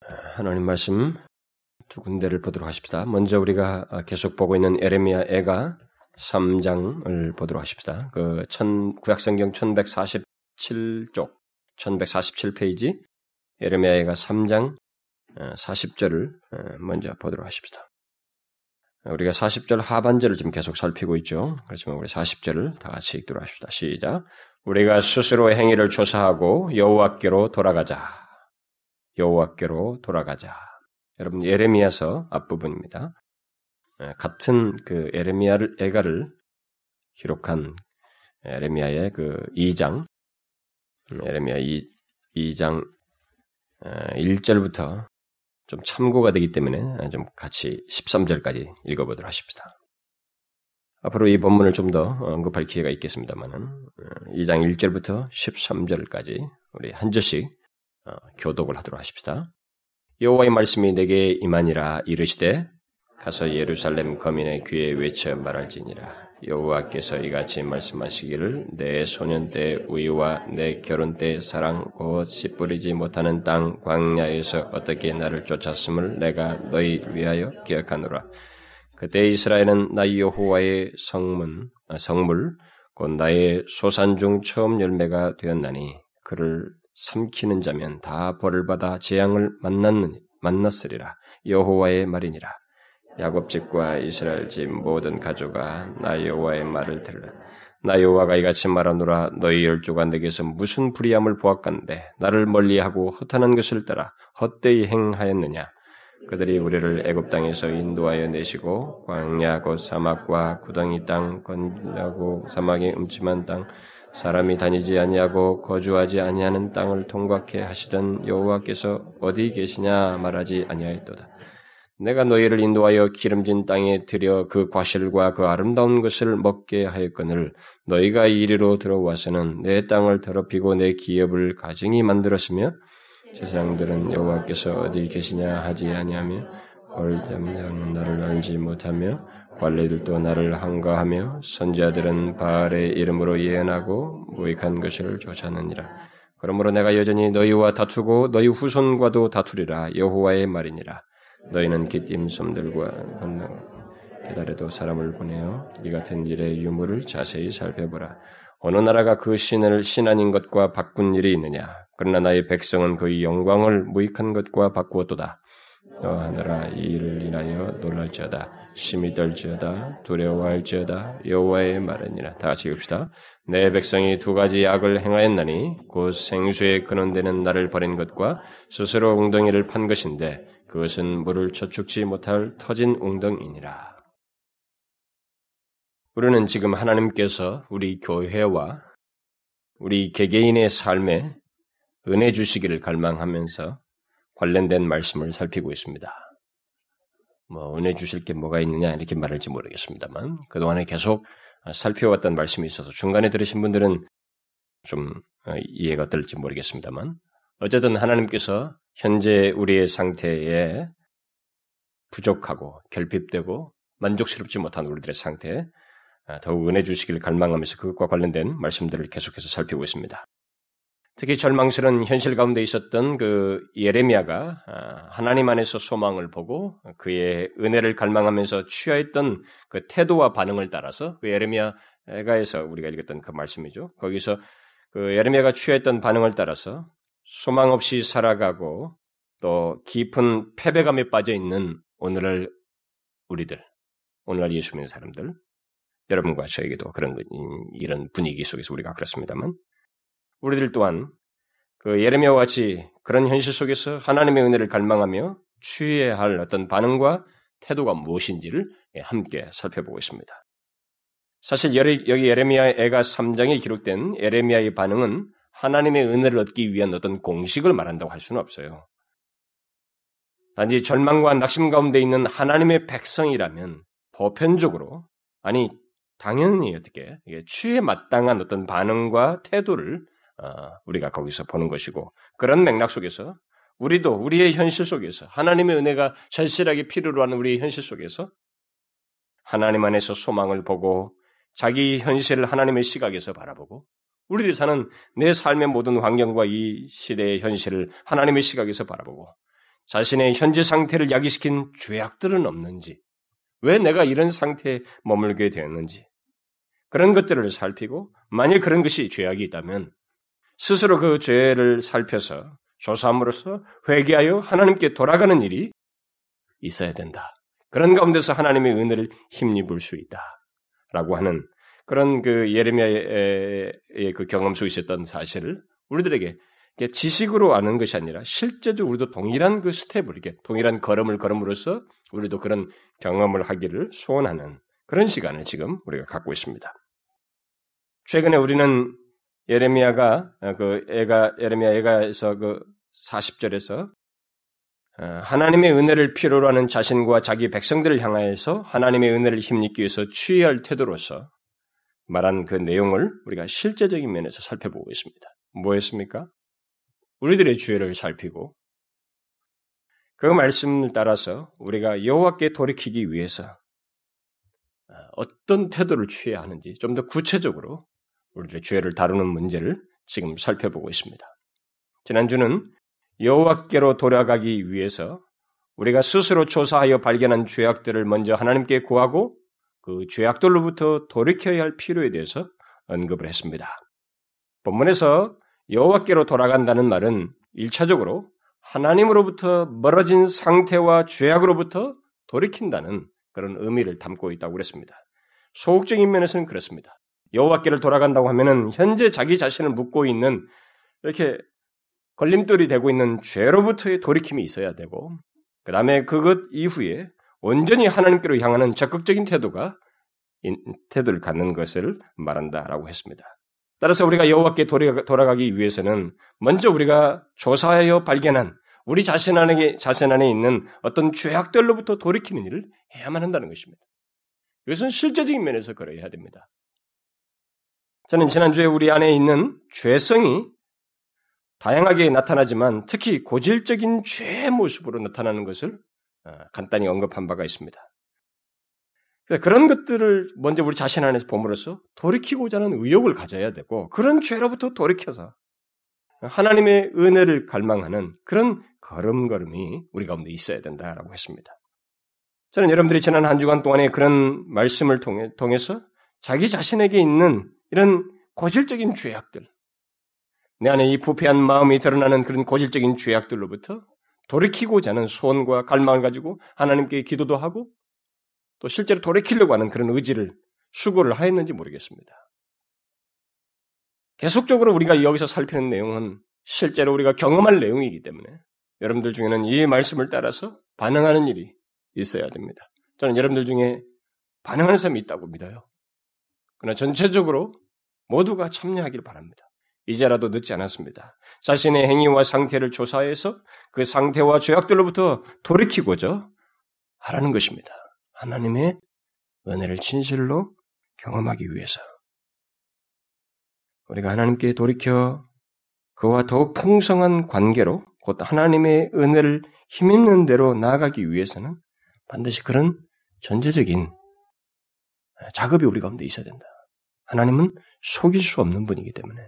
하나님 말씀 두 군데를 보도록 하십시다. 먼저 우리가 계속 보고 있는 에레미야 애가 3장을 보도록 하십시다. 그 천, 구약성경 1147쪽, 1147페이지, 에레미야 애가 3장 40절을 어, 어, 먼저 보도록 하십시다. 우리가 40절 하반절을 지금 계속 살피고 있죠. 그렇지만 우리 40절을 다 같이 읽도록 합시다. 시작. 우리가 스스로의 행위를 조사하고 여호와께로 돌아가자. 여호와께로 돌아가자. 여러분 예레미야서 앞부분입니다. 예, 같은 그 에레미야를 에가를 기록한 에레미야의 그 2장 에레미야 2, 2장 1절부터 어, 좀 참고가 되기 때문에 좀 같이 13절까지 읽어보도록 하십시다. 앞으로 이 본문을 좀 더 언급할 기회가 있겠습니다만은 2장 어, 1절부터 13절까지 우리 한 절씩 어, 교독을 하도록 하십시다. 여호와의 말씀이 내게 임하니라 이르시되 가서 예루살렘 거민의 귀에 외쳐 말할지니라 여호와께서 이같이 말씀하시기를 내 소년 때 우유와 내 결혼 때 사랑 곧 씨 뿌리지 못하는 땅 광야에서 어떻게 나를 쫓았음을 내가 너희 위하여 기억하노라 그때 이스라엘은 나 여호와의 성문 아, 성물 곧 나의 소산 중 처음 열매가 되었나니 그를 삼키는 자면 다 벌을 받아 재앙을 만났느니 만났으리라. 여호와의 말이니라. 야곱 집과 이스라엘 집 모든 가족아 나 여호와의 말을 들으라. 나 여호와가 이같이 말하노라. 너희 열조가 내게서 무슨 불의함을 보았건데 나를 멀리하고 허탄한 것을 따라 헛되이 행하였느냐? 그들이 우리를 애굽 땅에서 인도하여 내시고 광야 곧 사막과 구덩이 땅 건하고 사막의 음침한 땅 사람이 다니지 아니하고 거주하지 아니하는 땅을 통과케 하시던 여호와께서 어디 계시냐 말하지 아니하였도다. 내가 너희를 인도하여 기름진 땅에 들여 그 과실과 그 아름다운 것을 먹게 하였거늘 너희가 이리로 들어와서는 내 땅을 더럽히고 내 기업을 가증히 만들었으며 세상들은 여호와께서 어디 계시냐 하지 아니하며 얼담장 나를 알지 못하며 관리들도 나를 항거하며 선지자들은 바알의 이름으로 예언하고 무익한 것을 쫓았느니라. 그러므로 내가 여전히 너희와 다투고 너희 후손과도 다투리라 여호와의 말이니라. 너희는 기띔 섬들과 건너 계달에도 사람을 보내어 이 같은 일의 유무를 자세히 살펴보라. 어느 나라가 그 신을 신한인 것과 바꾼 일이 있느냐? 그러나 나의 백성은 그의 영광을 무익한 것과 바꾸었도다. 너 하늘아 이 일을 인하여 놀랄지어다. 심히 떨지어다. 두려워할지어다. 여호와의 말이니라. 다 같이 읽읍시다. 내 백성이 두 가지 악을 행하였나니 곧 생수에 근원되는 나를 버린 것과 스스로 웅덩이를 판 것인데 그것은 물을 저축지 못할 터진 웅덩이니라. 우리는 지금 하나님께서 우리 교회와 우리 개개인의 삶에 은혜 주시기를 갈망하면서 관련된 말씀을 살피고 있습니다. 뭐 은혜 주실 게 뭐가 있느냐 이렇게 말할지 모르겠습니다만 그동안에 계속 살펴왔던 말씀이 있어서 중간에 들으신 분들은 좀 어, 이해가 어떨지 모르겠습니다만 어쨌든 하나님께서 현재 우리의 상태에 부족하고 결핍되고 만족스럽지 못한 우리들의 상태에 어, 더욱 은혜 주시기를 갈망하면서 그것과 관련된 말씀들을 계속해서 살피고 있습니다. 특히 절망스러운 현실 가운데 있었던 그 예레미야가 아, 하나님 안에서 소망을 보고 그의 은혜를 갈망하면서 취하였던 그 태도와 반응을 따라서 그 예레미야 에가에서 우리가 읽었던 그 말씀이죠. 거기서 그 예레미야가 취했던 반응을 따라서 소망 없이 살아가고 또 깊은 패배감에 빠져 있는 오늘날 우리들, 오늘날 예수 믿는 사람들, 여러분과 저에게도 그런 이런 분위기 속에서 우리가 그렇습니다만 우리들 또한 그 예레미야와 같이 그런 현실 속에서 하나님의 은혜를 갈망하며 취해야 할 어떤 반응과 태도가 무엇인지를 함께 살펴보고 있습니다. 사실 여기 예레미야 애가 3장에 기록된 예레미야의 반응은 하나님의 은혜를 얻기 위한 어떤 공식을 말한다고 할 수는 없어요. 단지 절망과 낙심 가운데 있는 하나님의 백성이라면 보편적으로 아니 당연히 어떻게 취에 마땅한 어떤 반응과 태도를 어, 우리가 거기서 보는 것이고 그런 맥락 속에서 우리도 우리의 현실 속에서 하나님의 은혜가 절실하게 필요로 하는 우리의 현실 속에서 하나님 안에서 소망을 보고 자기 현실을 하나님의 시각에서 바라보고 우리들이 사는 내 삶의 모든 환경과 이 시대의 현실을 하나님의 시각에서 바라보고 자신의 현재 상태를 야기시킨 죄악들은 없는지, 왜 내가 이런 상태에 머물게 되었는지, 그런 것들을 살피고, 만일 그런 것이 죄악이 있다면, 스스로 그 죄를 살펴서 조사함으로써 회개하여 하나님께 돌아가는 일이 있어야 된다. 그런 가운데서 하나님의 은혜를 힘입을 수 있다. 라고 하는 그런 그 예레미야의 그 경험 속에 있었던 사실을 우리들에게 지식으로 아는 것이 아니라 실제적으로 우리도 동일한 그 스텝을 이렇게 동일한 걸음을 걸음으로써 우리도 그런 경험을 하기를 소원하는 그런 시간을 지금 우리가 갖고 있습니다. 최근에 우리는 예레미야가 그 애가 예레미야 애가에서 그 40절에서 어, 하나님의 은혜를 필요로 하는 자신과 자기 백성들을 향하여서 하나님의 은혜를 힘입기 위해서 취해야 할 태도로서 말한 그 내용을 우리가 실제적인 면에서 살펴보고 있습니다. 뭐였습니까? 우리들의 죄를 살피고 그 말씀을 따라서 우리가 여호와께 돌이키기 위해서 어, 어떤 태도를 취해야 하는지 좀 더 구체적으로 우리들의 죄를 다루는 문제를 지금 살펴보고 있습니다. 지난주는 여호와께로 돌아가기 위해서 우리가 스스로 조사하여 발견한 죄악들을 먼저 하나님께 구하고 그 죄악들로부터 돌이켜야 할 필요에 대해서 언급을 했습니다. 본문에서 여호와께로 돌아간다는 말은 일차적으로 하나님으로부터 멀어진 상태와 죄악으로부터 돌이킨다는 그런 의미를 담고 있다고 그랬습니다. 소극적인 면에서는 그렇습니다. 여호와께를 돌아간다고 하면은 현재 자기 자신을 묻고 있는 이렇게 걸림돌이 되고 있는 죄로부터의 돌이킴이 있어야 되고 그 다음에 그것 이후에 온전히 하나님께로 향하는 적극적인 태도가 태도를 갖는 것을 말한다라고 했습니다. 따라서 우리가 여호와께 돌아가기 위해서는 먼저 우리가 조사하여 발견한 우리 자신 안에 자신 안에 있는 어떤 죄악들로부터 돌이키는 일을 해야만 한다는 것입니다. 이것은 실제적인 면에서 그러해야 됩니다. 저는 지난주에 우리 안에 있는 죄성이 다양하게 나타나지만 특히 고질적인 죄의 모습으로 나타나는 것을 어, 간단히 언급한 바가 있습니다. 그런 것들을 먼저 우리 자신 안에서 봄으로써 돌이키고자 하는 의욕을 가져야 되고 그런 죄로부터 돌이켜서 하나님의 은혜를 갈망하는 그런 걸음걸음이 우리 가운데 있어야 된다라고 했습니다. 저는 여러분들이 지난 한 주간 동안에 그런 말씀을 통해, 통해서 자기 자신에게 있는 이런 고질적인 죄악들, 내 안에 이 부패한 마음이 드러나는 그런 고질적인 죄악들로부터 돌이키고자 하는 소원과 갈망을 가지고 하나님께 기도도 하고 또 실제로 돌이키려고 하는 그런 의지를 수고를 하였는지 모르겠습니다. 계속적으로 우리가 여기서 살피는 내용은 실제로 우리가 경험할 내용이기 때문에 여러분들 중에는 이 말씀을 따라서 반응하는 일이 있어야 됩니다. 저는 여러분들 중에 반응하는 사람이 있다고 믿어요. 그러나 전체적으로 모두가 참여하기를 바랍니다. 이제라도 늦지 않았습니다. 자신의 행위와 상태를 조사해서 그 상태와 죄악들로부터 돌이키고자 하라는 것입니다. 하나님의 은혜를 진실로 경험하기 위해서. 우리가 하나님께 돌이켜 그와 더욱 풍성한 관계로 곧 하나님의 은혜를 힘입는 대로 나아가기 위해서는 반드시 그런 전제적인 작업이 우리 가운데 있어야 된다. 하나님은 속일 수 없는 분이기 때문에.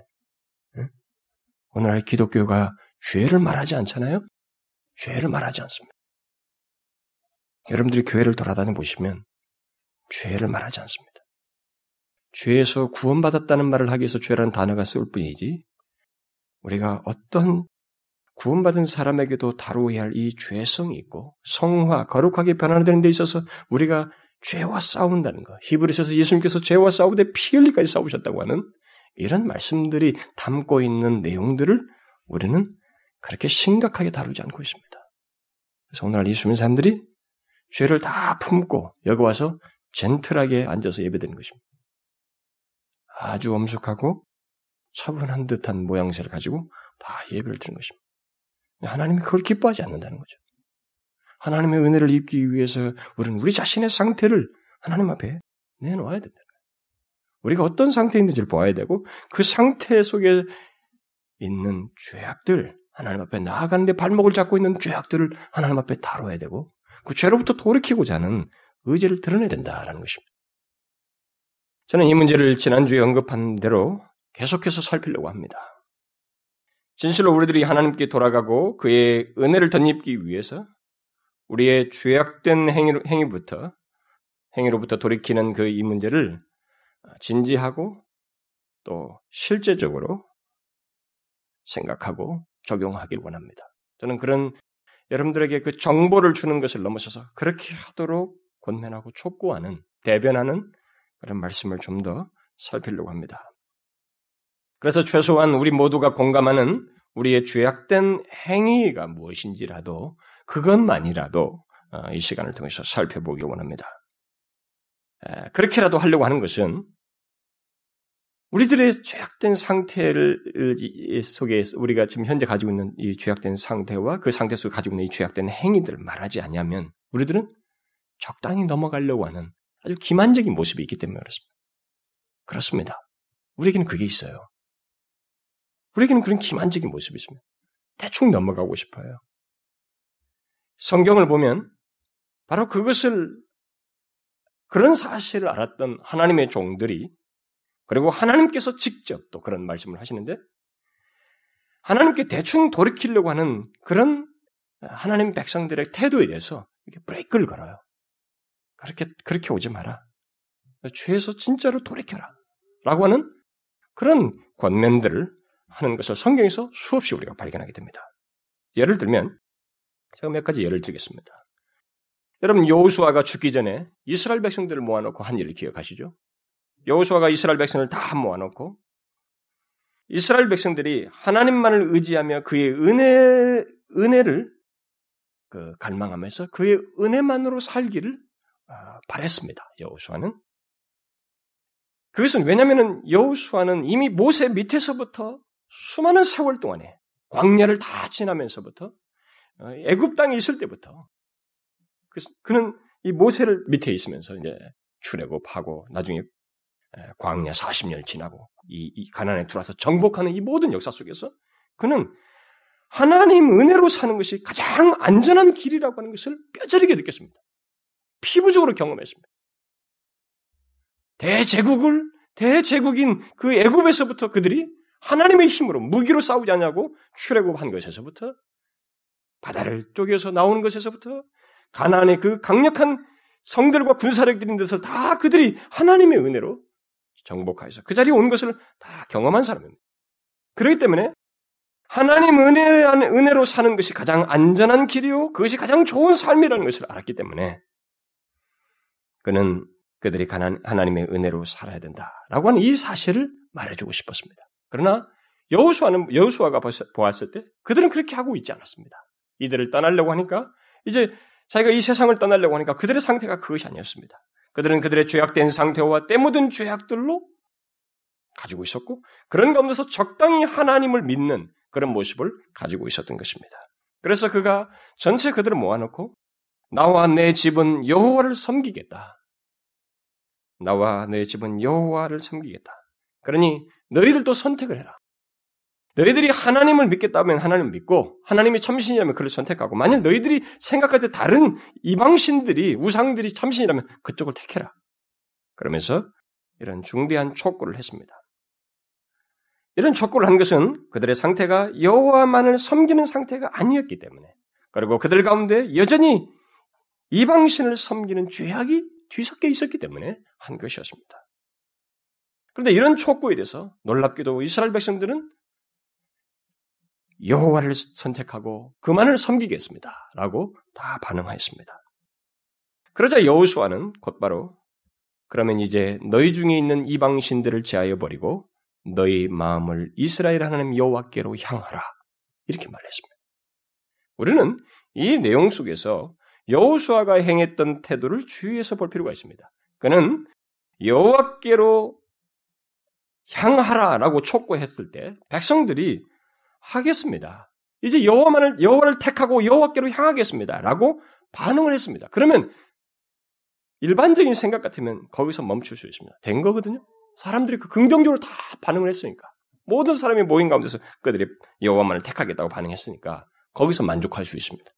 오늘날 기독교가 죄를 말하지 않잖아요? 죄를 말하지 않습니다. 여러분들이 교회를 돌아다녀 보시면 죄를 말하지 않습니다. 죄에서 구원받았다는 말을 하기 위해서 죄라는 단어가 쓰일 뿐이지 우리가 어떤 구원받은 사람에게도 다루어야 할 이 죄성이 있고 성화, 거룩하게 변화되는 데 있어서 우리가 죄와 싸운다는 것. 히브리서에서 예수님께서 죄와 싸우되 피 흘리까지 싸우셨다고 하는 이런 말씀들이 담고 있는 내용들을 우리는 그렇게 심각하게 다루지 않고 있습니다. 그래서 오늘날 이 수민 사람들이 죄를 다 품고 여기 와서 젠틀하게 앉아서 예배드리는 것입니다. 아주 엄숙하고 차분한 듯한 모양새를 가지고 다 예배를 드리는 것입니다. 하나님이 그걸 기뻐하지 않는다는 거죠. 하나님의 은혜를 입기 위해서 우리는 우리 자신의 상태를 하나님 앞에 내놓아야 된다. 우리가 어떤 상태에 있는지를 보아야 되고 그 상태 속에 있는 죄악들 하나님 앞에 나아가는데 발목을 잡고 있는 죄악들을 하나님 앞에 다뤄야 되고 그 죄로부터 돌이키고자 하는 의지를 드러내야 된다라는 것입니다. 저는 이 문제를 지난주에 언급한 대로 계속해서 살피려고 합니다. 진실로 우리들이 하나님께 돌아가고 그의 은혜를 덧입기 위해서 우리의 죄악된 행위로, 행위부터 행위로부터 돌이키는 그 이 문제를 진지하고 또 실제적으로 생각하고 적용하길 원합니다. 저는 그런 여러분들에게 그 정보를 주는 것을 넘어서서 그렇게 하도록 권면하고 촉구하는 대변하는 그런 말씀을 좀 더 살피려고 합니다. 그래서 최소한 우리 모두가 공감하는 우리의 죄악된 행위가 무엇인지라도 그것만이라도 어, 이 시간을 통해서 살펴보기 원합니다. 그렇게라도 하려고 하는 것은 우리들의 죄악된 상태를 속에 우리가 지금 현재 가지고 있는 이 죄악된 상태와 그 상태 속에 가지고 있는 이 죄악된 행위들을 말하지 않냐면 우리들은 적당히 넘어가려고 하는 아주 기만적인 모습이 있기 때문에 그렇습니다. 그렇습니다. 우리에게는 그게 있어요. 우리에게는 그런 기만적인 모습이 있습니다. 대충 넘어가고 싶어요. 성경을 보면 바로 그것을 그런 사실을 알았던 하나님의 종들이 그리고 하나님께서 직접 또 그런 말씀을 하시는데 하나님께 대충 돌이키려고 하는 그런 하나님 백성들의 태도에 대해서 이렇게 브레이크를 걸어요. 그렇게 그렇게 오지 마라. 죄에서 진짜로 돌이켜라. 라고 하는 그런 권면들을 하는 것을 성경에서 수없이 우리가 발견하게 됩니다. 예를 들면 제가 몇 가지 예를 들겠습니다. 여러분 여호수아가 죽기 전에 이스라엘 백성들을 모아놓고 한 일을 기억하시죠? 여호수아가 이스라엘 백성을 다 모아놓고 이스라엘 백성들이 하나님만을 의지하며 그의 은혜 은혜를 그 갈망하면서 그의 은혜만으로 살기를 아, 바랬습니다. 여호수아는 그것은 왜냐하면 여호수아는 이미 모세 밑에서부터 수많은 세월 동안에 광야를 다 지나면서부터 어, 애굽 땅에 있을 때부터 그, 그는 이 모세를 밑에 있으면서 이제 출애굽하고 나중에 광야 40년을 지나고 이, 이 가난에 들어와서 정복하는 이 모든 역사 속에서 그는 하나님 은혜로 사는 것이 가장 안전한 길이라고 하는 것을 뼈저리게 느꼈습니다. 피부적으로 경험했습니다. 대제국을 대제국인 그 애굽에서부터 그들이 하나님의 힘으로 무기로 싸우지 않냐고 출애굽한 것에서부터 바다를 쪼개서 나오는 것에서부터 가나안의 그 강력한 성들과 군사력들인 데서 다 그들이 하나님의 은혜로 정복하여서 그 자리에 온 것을 다 경험한 사람입니다. 그렇기 때문에 하나님 은혜, 은혜로 사는 것이 가장 안전한 길이요, 그것이 가장 좋은 삶이라는 것을 알았기 때문에 그는 그들이 하나님의 은혜로 살아야 된다라고 하는 이 사실을 말해주고 싶었습니다. 그러나 여호수아는 여호수아가 보았을 때 그들은 그렇게 하고 있지 않았습니다. 이들을 떠나려고 하니까 이제 자기가 이 세상을 떠나려고 하니까 그들의 상태가 그것이 아니었습니다. 그들은 그들의 죄악된 상태와 때묻은 죄악들로 가지고 있었고 그런 가운데서 적당히 하나님을 믿는 그런 모습을 가지고 있었던 것입니다. 그래서 그가 전체 그들을 모아놓고 나와 내 집은 여호와를 섬기겠다. 나와 내 집은 여호와를 섬기겠다. 그러니 너희들도 선택을 해라. 너희들이 하나님을 믿겠다면 하나님을 믿고 하나님이 참신이라면 그를 선택하고 만약 너희들이 생각할 때 다른 이방신들이 우상들이 참신이라면 그쪽을 택해라. 그러면서 이런 중대한 촉구를 했습니다. 이런 촉구를 한 것은 그들의 상태가 여호와만을 섬기는 상태가 아니었기 때문에 그리고 그들 가운데 여전히 이방신을 섬기는 죄악이 뒤섞여 있었기 때문에 한 것이었습니다. 그런데 이런 촉구에 대해서 놀랍게도 이스라엘 백성들은 여호와를 선택하고 그만을 섬기겠습니다. 라고 다 반응하였습니다. 그러자 여호수아는 곧바로 그러면 이제 너희 중에 있는 이방 신들을 제하여 버리고 너희 마음을 이스라엘 하나님 여호와께로 향하라. 이렇게 말했습니다. 우리는 이 내용 속에서 여호수아가 행했던 태도를 주의해서 볼 필요가 있습니다. 그는 여호와께로 향하라라고 촉구했을 때 백성들이 하겠습니다. 이제 여호와만을 여호와를 택하고 여호와께로 향하겠습니다라고 반응을 했습니다. 그러면 일반적인 생각 같으면 거기서 멈출 수 있습니다. 된 거거든요. 사람들이 그 긍정적으로 다 반응을 했으니까 모든 사람이 모인 가운데서 그들이 여호와만을 택하겠다고 반응했으니까 거기서 만족할 수 있습니다.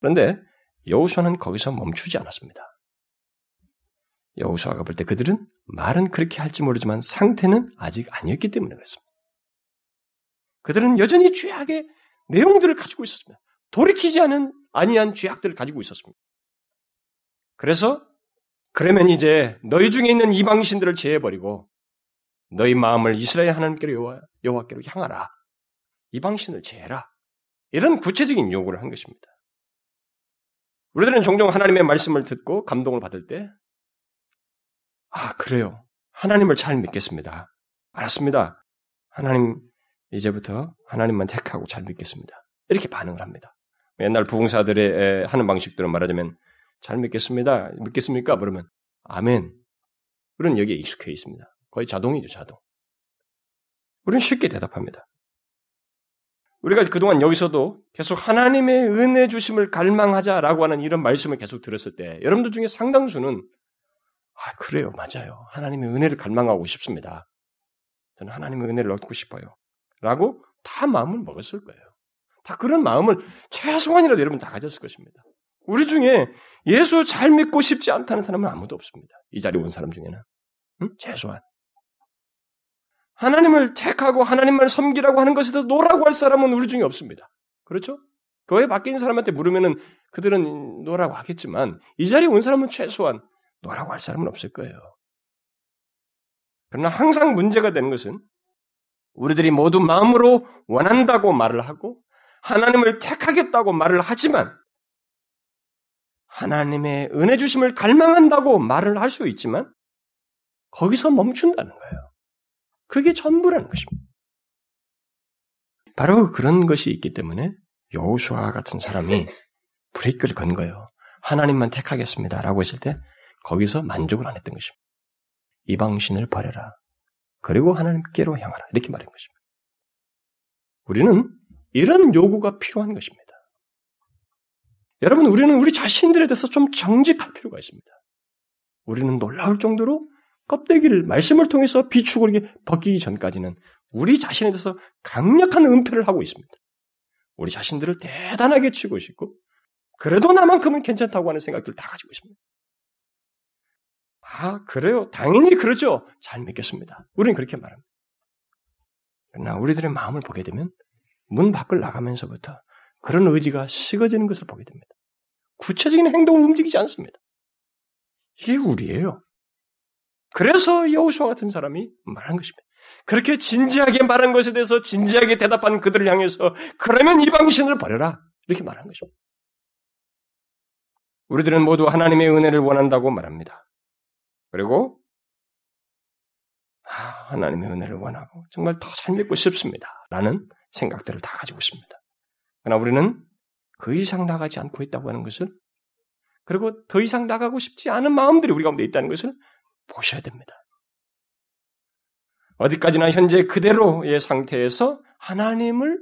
그런데 여호수아는 거기서 멈추지 않았습니다. 여호수아가 볼 때 그들은 말은 그렇게 할지 모르지만 상태는 아직 아니었기 때문에 그렇습니다. 그들은 여전히 죄악의 내용들을 가지고 있었습니다. 돌이키지 않은 아니한 죄악들을 가지고 있었습니다. 그래서 그러면 이제 너희 중에 있는 이방 신들을 제해버리고 너희 마음을 이스라엘 하나님께로 여호와, 여호와께로 향하라. 이방 신을 제해라. 이런 구체적인 요구를 한 것입니다. 우리들은 종종 하나님의 말씀을 듣고 감동을 받을 때, 아, 그래요. 하나님을 잘 믿겠습니다. 알았습니다. 하나님, 이제부터 하나님만 택하고 잘 믿겠습니다. 이렇게 반응을 합니다. 옛날 부흥사들의 하는 방식대로 말하자면, 잘 믿겠습니다. 믿겠습니까? 그러면, 아멘. 우리는 여기에 익숙해 있습니다. 거의 자동이죠, 자동. 우리는 쉽게 대답합니다. 우리가 그동안 여기서도 계속 하나님의 은혜 주심을 갈망하자라고 하는 이런 말씀을 계속 들었을 때 여러분들 중에 상당수는 아 그래요 맞아요 하나님의 은혜를 갈망하고 싶습니다 저는 하나님의 은혜를 얻고 싶어요 라고 다 마음을 먹었을 거예요 다 그런 마음을 최소한이라도 여러분 다 가졌을 것입니다 우리 중에 예수 잘 믿고 싶지 않다는 사람은 아무도 없습니다 이 자리에 온 사람 중에는 응? 최소한 하나님을 택하고 하나님만 섬기라고 하는 것에 대해서 no라고 할 사람은 우리 중에 없습니다. 그렇죠? 그 외 바깥 사람한테 물으면은 그들은 no라고 하겠지만 이 자리에 온 사람은 최소한 no라고 할 사람은 없을 거예요. 그러나 항상 문제가 되는 것은 우리들이 모두 마음으로 원한다고 말을 하고 하나님을 택하겠다고 말을 하지만 하나님의 은혜 주심을 갈망한다고 말을 할 수 있지만 거기서 멈춘다는 거예요. 그게 전부라는 것입니다. 바로 그런 것이 있기 때문에 여호수아 같은 사람이 브레이크를 건 거예요. 하나님만 택하겠습니다. 라고 했을 때 거기서 만족을 안 했던 것입니다. 이방신을 버려라. 그리고 하나님께로 향하라. 이렇게 말한 것입니다. 우리는 이런 요구가 필요한 것입니다. 여러분, 우리는 우리 자신들에 대해서 좀 정직할 필요가 있습니다. 우리는 놀라울 정도로 껍데기를 말씀을 통해서 비추고 벗기기 전까지는 우리 자신에 대해서 강력한 은폐를 하고 있습니다. 우리 자신들을 대단하게 치고 싶고 그래도 나만큼은 괜찮다고 하는 생각들을 다 가지고 있습니다. 아, 그래요. 당연히 그러죠. 잘 믿겠습니다. 우리는 그렇게 말합니다. 그러나 우리들의 마음을 보게 되면 문 밖을 나가면서부터 그런 의지가 식어지는 것을 보게 됩니다. 구체적인 행동을 움직이지 않습니다. 이게 우리예요. 그래서 여호수아 같은 사람이 말한 것입니다. 그렇게 진지하게 말한 것에 대해서 진지하게 대답한 그들을 향해서 그러면 이 방신을 버려라 이렇게 말한 것입니다. 우리들은 모두 하나님의 은혜를 원한다고 말합니다. 그리고 아, 하나님의 은혜를 원하고 정말 더 잘 믿고 싶습니다. 라는 생각들을 다 가지고 있습니다. 그러나 우리는 그 이상 나가지 않고 있다고 하는 것을 그리고 더 이상 나가고 싶지 않은 마음들이 우리 가운데 있다는 것을 보셔야 됩니다. 어디까지나 현재 그대로의 상태에서 하나님을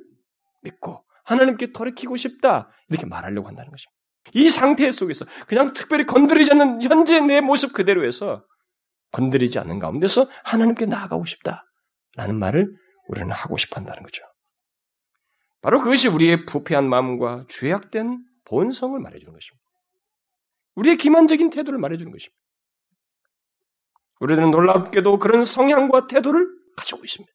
믿고 하나님께 돌이키고 싶다 이렇게 말하려고 한다는 것입니다. 이 상태 속에서 그냥 특별히 건드리지 않는 현재 내 모습 그대로에서 건드리지 않는 가운데서 하나님께 나아가고 싶다 라는 말을 우리는 하고 싶어 한다는 거죠. 바로 그것이 우리의 부패한 마음과 죄악된 본성을 말해주는 것입니다. 우리의 기만적인 태도를 말해주는 것입니다. 우리들은 놀랍게도 그런 성향과 태도를 가지고 있습니다.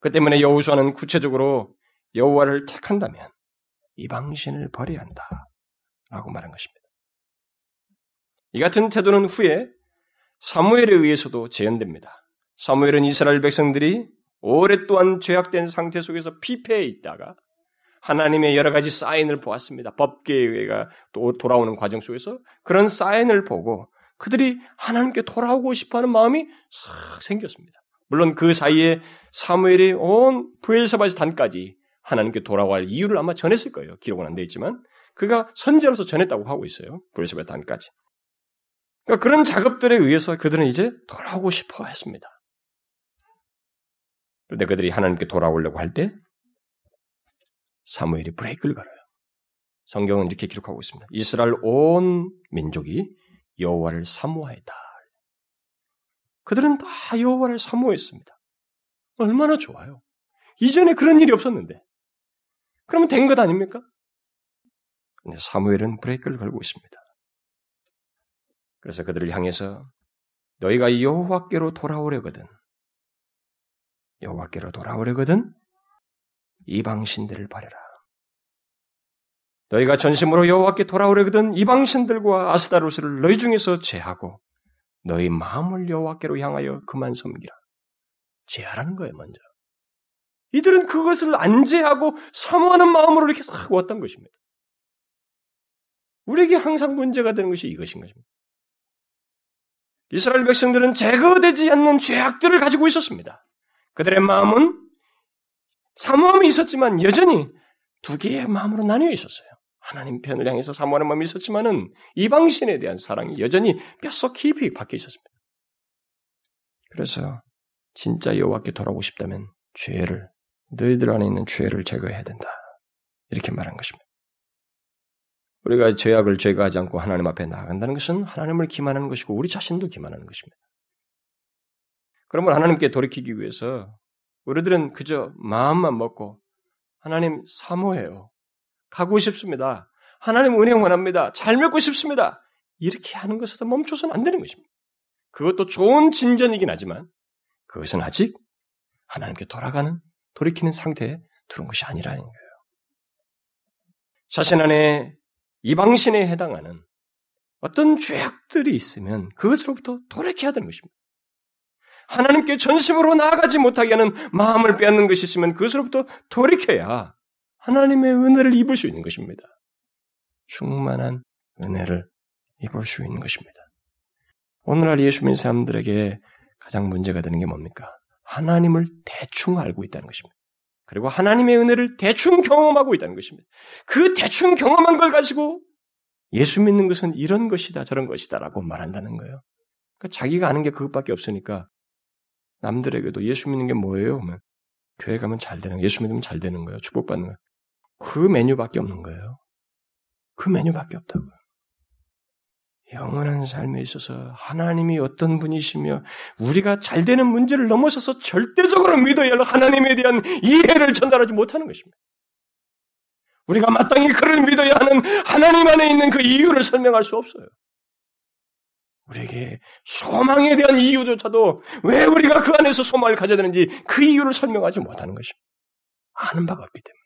그 때문에 여호수아는 구체적으로 여호와를 택한다면 이방신을 버려야 한다 라고 말한 것입니다. 이 같은 태도는 후에 사무엘에 의해서도 재현됩니다. 사무엘은 이스라엘 백성들이 오랫동안 죄악된 상태 속에서 피폐해 있다가 하나님의 여러 가지 사인을 보았습니다. 법계가 돌아오는 과정 속에서 그런 사인을 보고 그들이 하나님께 돌아오고 싶어하는 마음이 싹 생겼습니다. 물론 그 사이에 사무엘이 온 부엘사바에서 단까지 하나님께 돌아갈 이유를 아마 전했을 거예요. 기록은 안 돼 있지만 그가 선제로서 전했다고 하고 있어요. 부엘사바의 단까지. 그러니까 그런 작업들에 의해서 그들은 이제 돌아오고 싶어 했습니다. 그런데 그들이 하나님께 돌아오려고 할 때 사무엘이 브레이크를 걸어요. 성경은 이렇게 기록하고 있습니다. 이스라엘 온 민족이 여호와를 사모하였다. 그들은 다 여호와를 사모했습니다. 얼마나 좋아요. 이전에 그런 일이 없었는데. 그러면 된 것 아닙니까? 근데 사무엘은 브레이크를 걸고 있습니다. 그래서 그들을 향해서 너희가 여호와께로 돌아오려거든 여호와께로 돌아오려거든 이방신들을 버려라. 너희가 전심으로 여호와께 돌아오려거든 이방신들과 아스다로스를 너희 중에서 제하고 너희 마음을 여호와께로 향하여 그만 섬기라. 제하라는 거예요, 먼저. 이들은 그것을 안제하고 사모하는 마음으로 이렇게 싹 왔던 것입니다. 우리에게 항상 문제가 되는 것이 이것인 것입니다. 이스라엘 백성들은 제거되지 않는 죄악들을 가지고 있었습니다. 그들의 마음은 사모함이 있었지만 여전히 두 개의 마음으로 나뉘어 있었어요. 하나님 편을 향해서 사모하는 마음이 있었지만은 이방신에 대한 사랑이 여전히 뼛속 깊이 박혀 있었습니다. 그래서 진짜 여호와께 돌아오고 싶다면 죄를 너희들 안에 있는 죄를 제거해야 된다. 이렇게 말한 것입니다. 우리가 죄악을 제거하지 않고 하나님 앞에 나아간다는 것은 하나님을 기만하는 것이고 우리 자신도 기만하는 것입니다. 그러면 하나님께 돌이키기 위해서 우리들은 그저 마음만 먹고 하나님 사모해요. 가고 싶습니다. 하나님 은혜 원합니다. 잘 맺고 싶습니다. 이렇게 하는 것에서 멈춰서는 안 되는 것입니다. 그것도 좋은 진전이긴 하지만 그것은 아직 하나님께 돌아가는 돌이키는 상태에 들어온 것이 아니라는 거예요. 자신 안에 이방신에 해당하는 어떤 죄악들이 있으면 그것으로부터 돌이켜야 되는 것입니다. 하나님께 전심으로 나아가지 못하게 하는 마음을 빼앗는 것이 있으면 그것으로부터 돌이켜야 하나님의 은혜를 입을 수 있는 것입니다. 충만한 은혜를 입을 수 있는 것입니다. 오늘날 예수 믿는 사람들에게 가장 문제가 되는 게 뭡니까? 하나님을 대충 알고 있다는 것입니다. 그리고 하나님의 은혜를 대충 경험하고 있다는 것입니다. 그 대충 경험한 걸 가지고 예수 믿는 것은 이런 것이다, 저런 것이다라고 말한다는 거예요. 그러니까 자기가 아는 게 그것밖에 없으니까 남들에게도 예수 믿는 게 뭐예요? 그러면 교회 가면 잘 되는 거예요. 예수 믿으면 잘 되는 거예요. 축복받는 거예요. 그 메뉴밖에 없는 거예요. 그 메뉴밖에 없다고요. 영원한 삶에 있어서 하나님이 어떤 분이시며 우리가 잘 되는 문제를 넘어서서 절대적으로 믿어야 할 하나님에 대한 이해를 전달하지 못하는 것입니다. 우리가 마땅히 그를 믿어야 하는 하나님 안에 있는 그 이유를 설명할 수 없어요. 우리에게 소망에 대한 이유조차도 왜 우리가 그 안에서 소망을 가져야 되는지 그 이유를 설명하지 못하는 것입니다. 아는 바가 없기 때문에.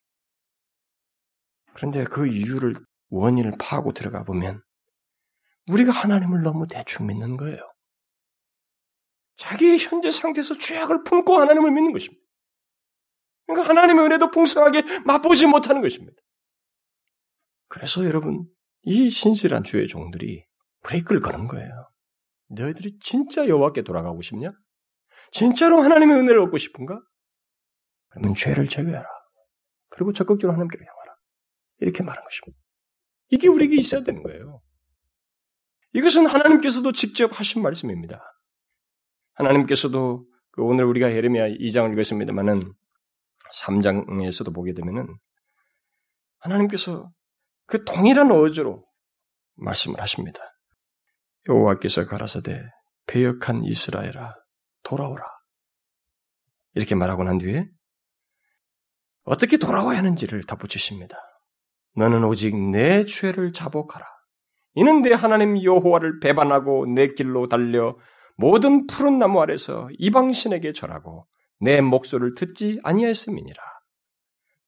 그런데 그 이유를 원인을 파고 들어가 보면 우리가 하나님을 너무 대충 믿는 거예요. 자기의 현재 상태에서 죄악을 품고 하나님을 믿는 것입니다. 그러니까 하나님의 은혜도 풍성하게 맛보지 못하는 것입니다. 그래서 여러분, 이 신실한 주의 종들이 브레이크를 거는 거예요. 너희들이 진짜 여호와께 돌아가고 싶냐? 진짜로 하나님의 은혜를 얻고 싶은가? 그러면 죄를 제거해라. 그리고 적극적으로 하나님께로 향하라. 이렇게 말한 것입니다. 이게 우리에게 있어야 되는 거예요. 이것은 하나님께서도 직접 하신 말씀입니다. 하나님께서도 그 오늘 우리가 예레미야 2장을 읽었습니다만은 3장에서도 보게 되면은 하나님께서 그 동일한 어조로 말씀을 하십니다. 여호와께서 가라사대 배역한 이스라엘아 돌아오라 이렇게 말하고 난 뒤에 어떻게 돌아와야 하는지를 덧붙이십니다. 너는 오직 내 죄를 자복하라. 이는 내 하나님 여호와를 배반하고 내 길로 달려 모든 푸른 나무 아래서 이방신에게 절하고 내 목소리를 듣지 아니하였음이니라.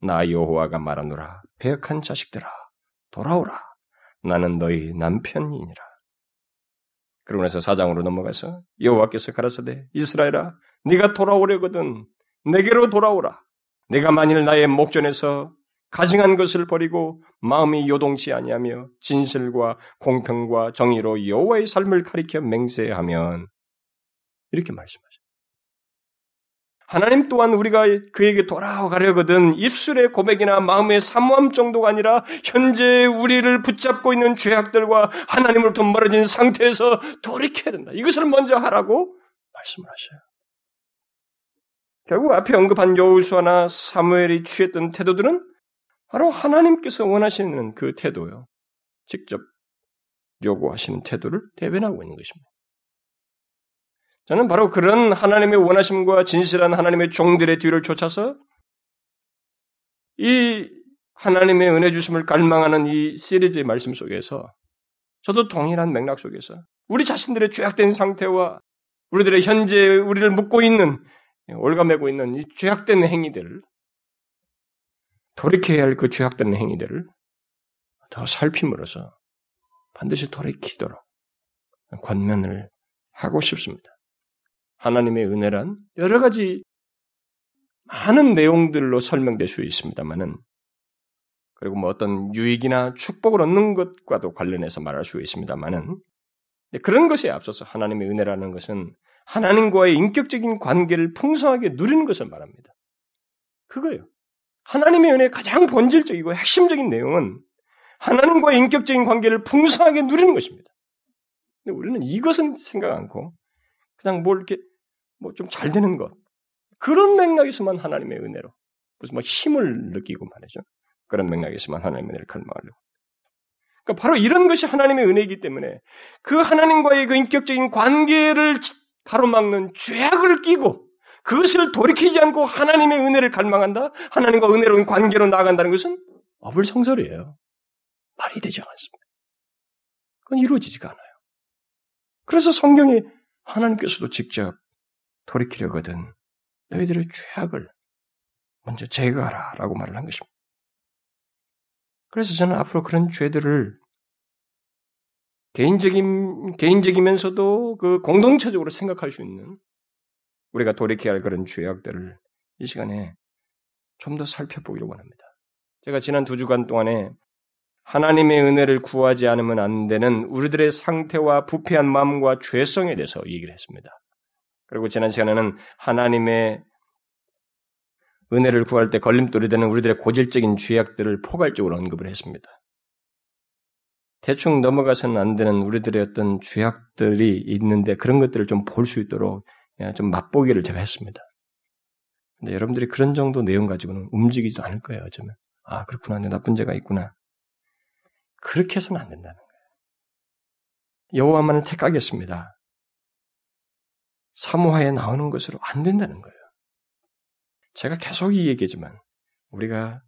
나 여호와가 말하노라 배역한 자식들아 돌아오라 나는 너희 남편이니라. 그러고 나서 사장으로 넘어가서 여호와께서 가라사대 이스라엘아 네가 돌아오려거든 내게로 돌아오라. 내가 만일 나의 목전에서 가증한 것을 버리고 마음이 요동치 아니하며 진실과 공평과 정의로 여호와의 삶을 가리켜 맹세하면 이렇게 말씀하죠. 하나님 또한 우리가 그에게 돌아가려거든 입술의 고백이나 마음의 사모함 정도가 아니라 현재 우리를 붙잡고 있는 죄악들과 하나님으로부터 멀어진 상태에서 돌이켜야 된다. 이것을 먼저 하라고 말씀을 하셔요. 결국 앞에 언급한 여우수아나 사무엘이 취했던 태도들은 바로 하나님께서 원하시는 그 태도요. 직접 요구하시는 태도를 대변하고 있는 것입니다. 저는 바로 그런 하나님의 원하심과 진실한 하나님의 종들의 뒤를 쫓아서 이 하나님의 은혜 주심을 갈망하는 이 시리즈의 말씀 속에서 저도 동일한 맥락 속에서 우리 자신들의 죄악된 상태와 우리들의 현재 우리를 묻고 있는 올가매고 있는 이 죄악된 행위들을 돌이켜야 할 그 죄악된 행위들을 더 살핌으로써 반드시 돌이키도록 권면을 하고 싶습니다. 하나님의 은혜란 여러 가지 많은 내용들로 설명될 수 있습니다만은 그리고 뭐 어떤 유익이나 축복을 얻는 것과도 관련해서 말할 수 있습니다만은 그런 것에 앞서서 하나님의 은혜라는 것은 하나님과의 인격적인 관계를 풍성하게 누리는 것을 말합니다. 그거예요. 하나님의 은혜의 가장 본질적이고 핵심적인 내용은 하나님과의 인격적인 관계를 풍성하게 누리는 것입니다. 근데 우리는 이것은 생각 않고 그냥 뭘 이렇게 뭐 좀 잘 되는 것 그런 맥락에서만 하나님의 은혜로 무슨 뭐 힘을 느끼고 말이죠. 그런 맥락에서만 하나님의 은혜를 갈망하려고. 그러니까 바로 이런 것이 하나님의 은혜이기 때문에 그 하나님과의 그 인격적인 관계를 가로막는 죄악을 끼고 그것을 돌이키지 않고 하나님의 은혜를 갈망한다? 하나님과 은혜로운 관계로 나아간다는 것은 어불성설이에요. 말이 되지 않습니다. 그건 이루어지지가 않아요. 그래서 성경이 하나님께서도 직접 돌이키려거든 너희들의 죄악을 먼저 제거하라 라고 말을 한 것입니다. 그래서 저는 앞으로 그런 죄들을 개인적인, 개인적이면서도 그 공동체적으로 생각할 수 있는 우리가 돌이켜야 할 그런 죄악들을 이 시간에 좀 더 살펴보기를 원합니다. 제가 지난 두 주간 동안에 하나님의 은혜를 구하지 않으면 안 되는 우리들의 상태와 부패한 마음과 죄성에 대해서 얘기를 했습니다. 그리고 지난 시간에는 하나님의 은혜를 구할 때 걸림돌이 되는 우리들의 고질적인 죄악들을 포괄적으로 언급을 했습니다. 대충 넘어가서는 안 되는 우리들의 어떤 죄악들이 있는데 그런 것들을 좀 볼 수 있도록 좀 맛보기를 제가 했습니다. 근데 여러분들이 그런 정도 내용 가지고는 움직이지도 않을 거예요, 어쩌면. 아, 그렇구나. 내 나쁜 죄가 있구나. 그렇게 해서는 안 된다는 거예요. 여호와만을 택하겠습니다. 사모하에 나오는 것으로 안 된다는 거예요. 제가 계속 이 얘기지만 우리가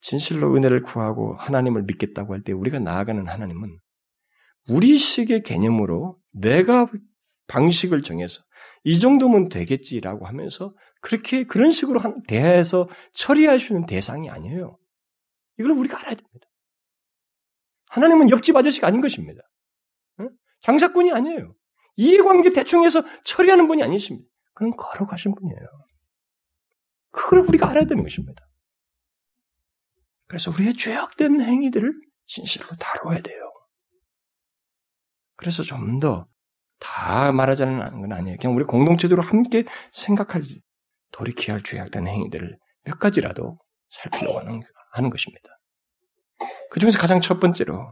진실로 은혜를 구하고 하나님을 믿겠다고 할 때 우리가 나아가는 하나님은 우리식의 개념으로 내가 방식을 정해서 이 정도면 되겠지라고 하면서 그렇게 그런 식으로 대해서 처리할 수 있는 대상이 아니에요. 이걸 우리가 알아야 됩니다. 하나님은 옆집 아저씨가 아닌 것입니다. 장사꾼이 아니에요. 이해관계 대충 해서 처리하는 분이 아니십니다. 그는 걸어가신 분이에요. 그걸 우리가 알아야 되는 것입니다. 그래서 우리의 죄악된 행위들을 진실로 다뤄야 돼요. 그래서 좀 더 다 말하자는 건 아니에요. 그냥 우리 공동체적으로 함께 생각할, 돌이켜야 할 죄악된 행위들을 몇 가지라도 살피려고 하는, 하는 것입니다. 그 중에서 가장 첫 번째로,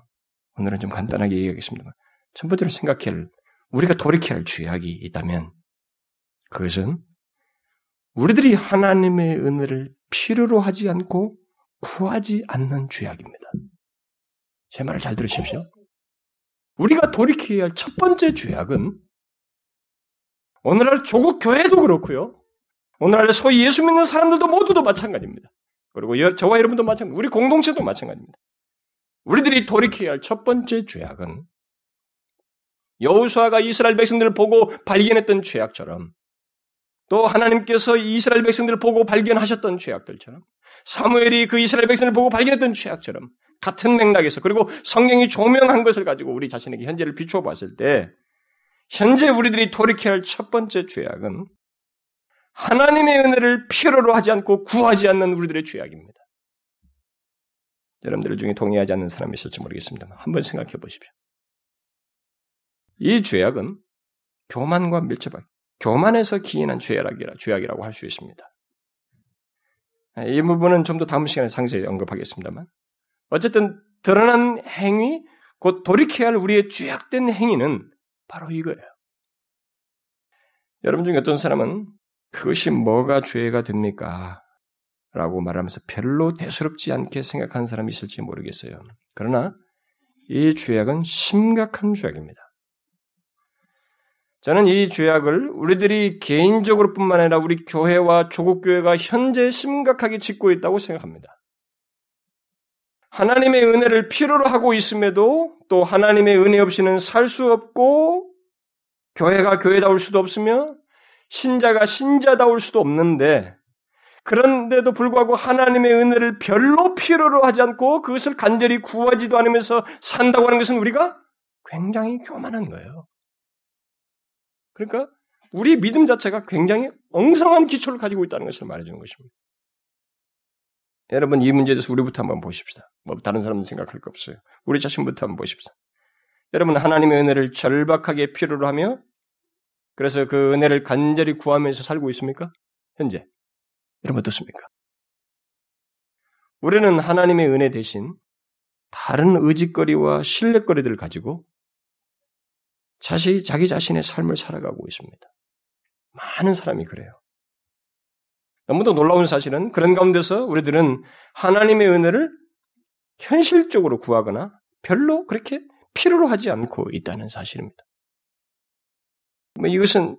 오늘은 좀 간단하게 얘기하겠습니다만, 첫 번째로 생각할, 우리가 돌이켜야 할 죄악이 있다면, 그것은 우리들이 하나님의 은혜를 필요로 하지 않고 구하지 않는 죄악입니다. 제 말을 잘 들으십시오. 우리가 돌이켜야 할 첫 번째 죄악은 오늘날 조국 교회도 그렇고요. 오늘날 소위 예수 믿는 사람들도 모두도 마찬가지입니다. 그리고 저와 여러분도 마찬가지, 우리 공동체도 마찬가지입니다. 우리들이 돌이켜야 할 첫 번째 죄악은 여우수아가 이스라엘 백성들을 보고 발견했던 죄악처럼 또 하나님께서 이스라엘 백성들을 보고 발견하셨던 죄악들처럼 사무엘이 그 이스라엘 백성을 보고 발견했던 죄악처럼 같은 맥락에서 그리고 성경이 조명한 것을 가지고 우리 자신에게 현재를 비추어 봤을 때 현재 우리들이 돌이켜야 할 첫 번째 죄악은 하나님의 은혜를 필요로 하지 않고 구하지 않는 우리들의 죄악입니다. 여러분들 중에 동의하지 않는 사람이 있을지 모르겠습니다만 한번 생각해 보십시오. 이 죄악은 교만과 밀접하게 교만에서 기인한 죄악이라, 죄악이라고 할 수 있습니다. 이 부분은 좀 더 다음 시간에 상세히 언급하겠습니다만 어쨌든 드러난 행위, 곧 돌이켜야 할 우리의 죄악된 행위는 바로 이거예요. 여러분 중에 어떤 사람은 그것이 뭐가 죄가 됩니까? 라고 말하면서 별로 대수롭지 않게 생각하는 사람이 있을지 모르겠어요. 그러나 이 죄악은 심각한 죄악입니다. 저는 이 죄악을 우리들이 개인적으로 뿐만 아니라 우리 교회와 조국교회가 현재 심각하게 짓고 있다고 생각합니다. 하나님의 은혜를 필요로 하고 있음에도 또 하나님의 은혜 없이는 살 수 없고 교회가 교회다울 수도 없으며 신자가 신자다울 수도 없는데 그런데도 불구하고 하나님의 은혜를 별로 필요로 하지 않고 그것을 간절히 구하지도 않으면서 산다고 하는 것은 우리가 굉장히 교만한 거예요. 그러니까 우리 믿음 자체가 굉장히 엉성한 기초를 가지고 있다는 것을 말해주는 것입니다. 여러분 이 문제에 대해서 우리부터 한번 보십시다. 뭐 다른 사람은 생각할 거 없어요. 우리 자신부터 한번 보십시다. 여러분 하나님의 은혜를 절박하게 필요로 하며 그래서 그 은혜를 간절히 구하면서 살고 있습니까? 현재 여러분 어떻습니까? 우리는 하나님의 은혜 대신 다른 의지거리와 신뢰거리들을 가지고 자시, 자기 자신의 삶을 살아가고 있습니다. 많은 사람이 그래요. 너무도 놀라운 사실은 그런 가운데서 우리들은 하나님의 은혜를 현실적으로 구하거나 별로 그렇게 필요로 하지 않고 있다는 사실입니다. 뭐 이것은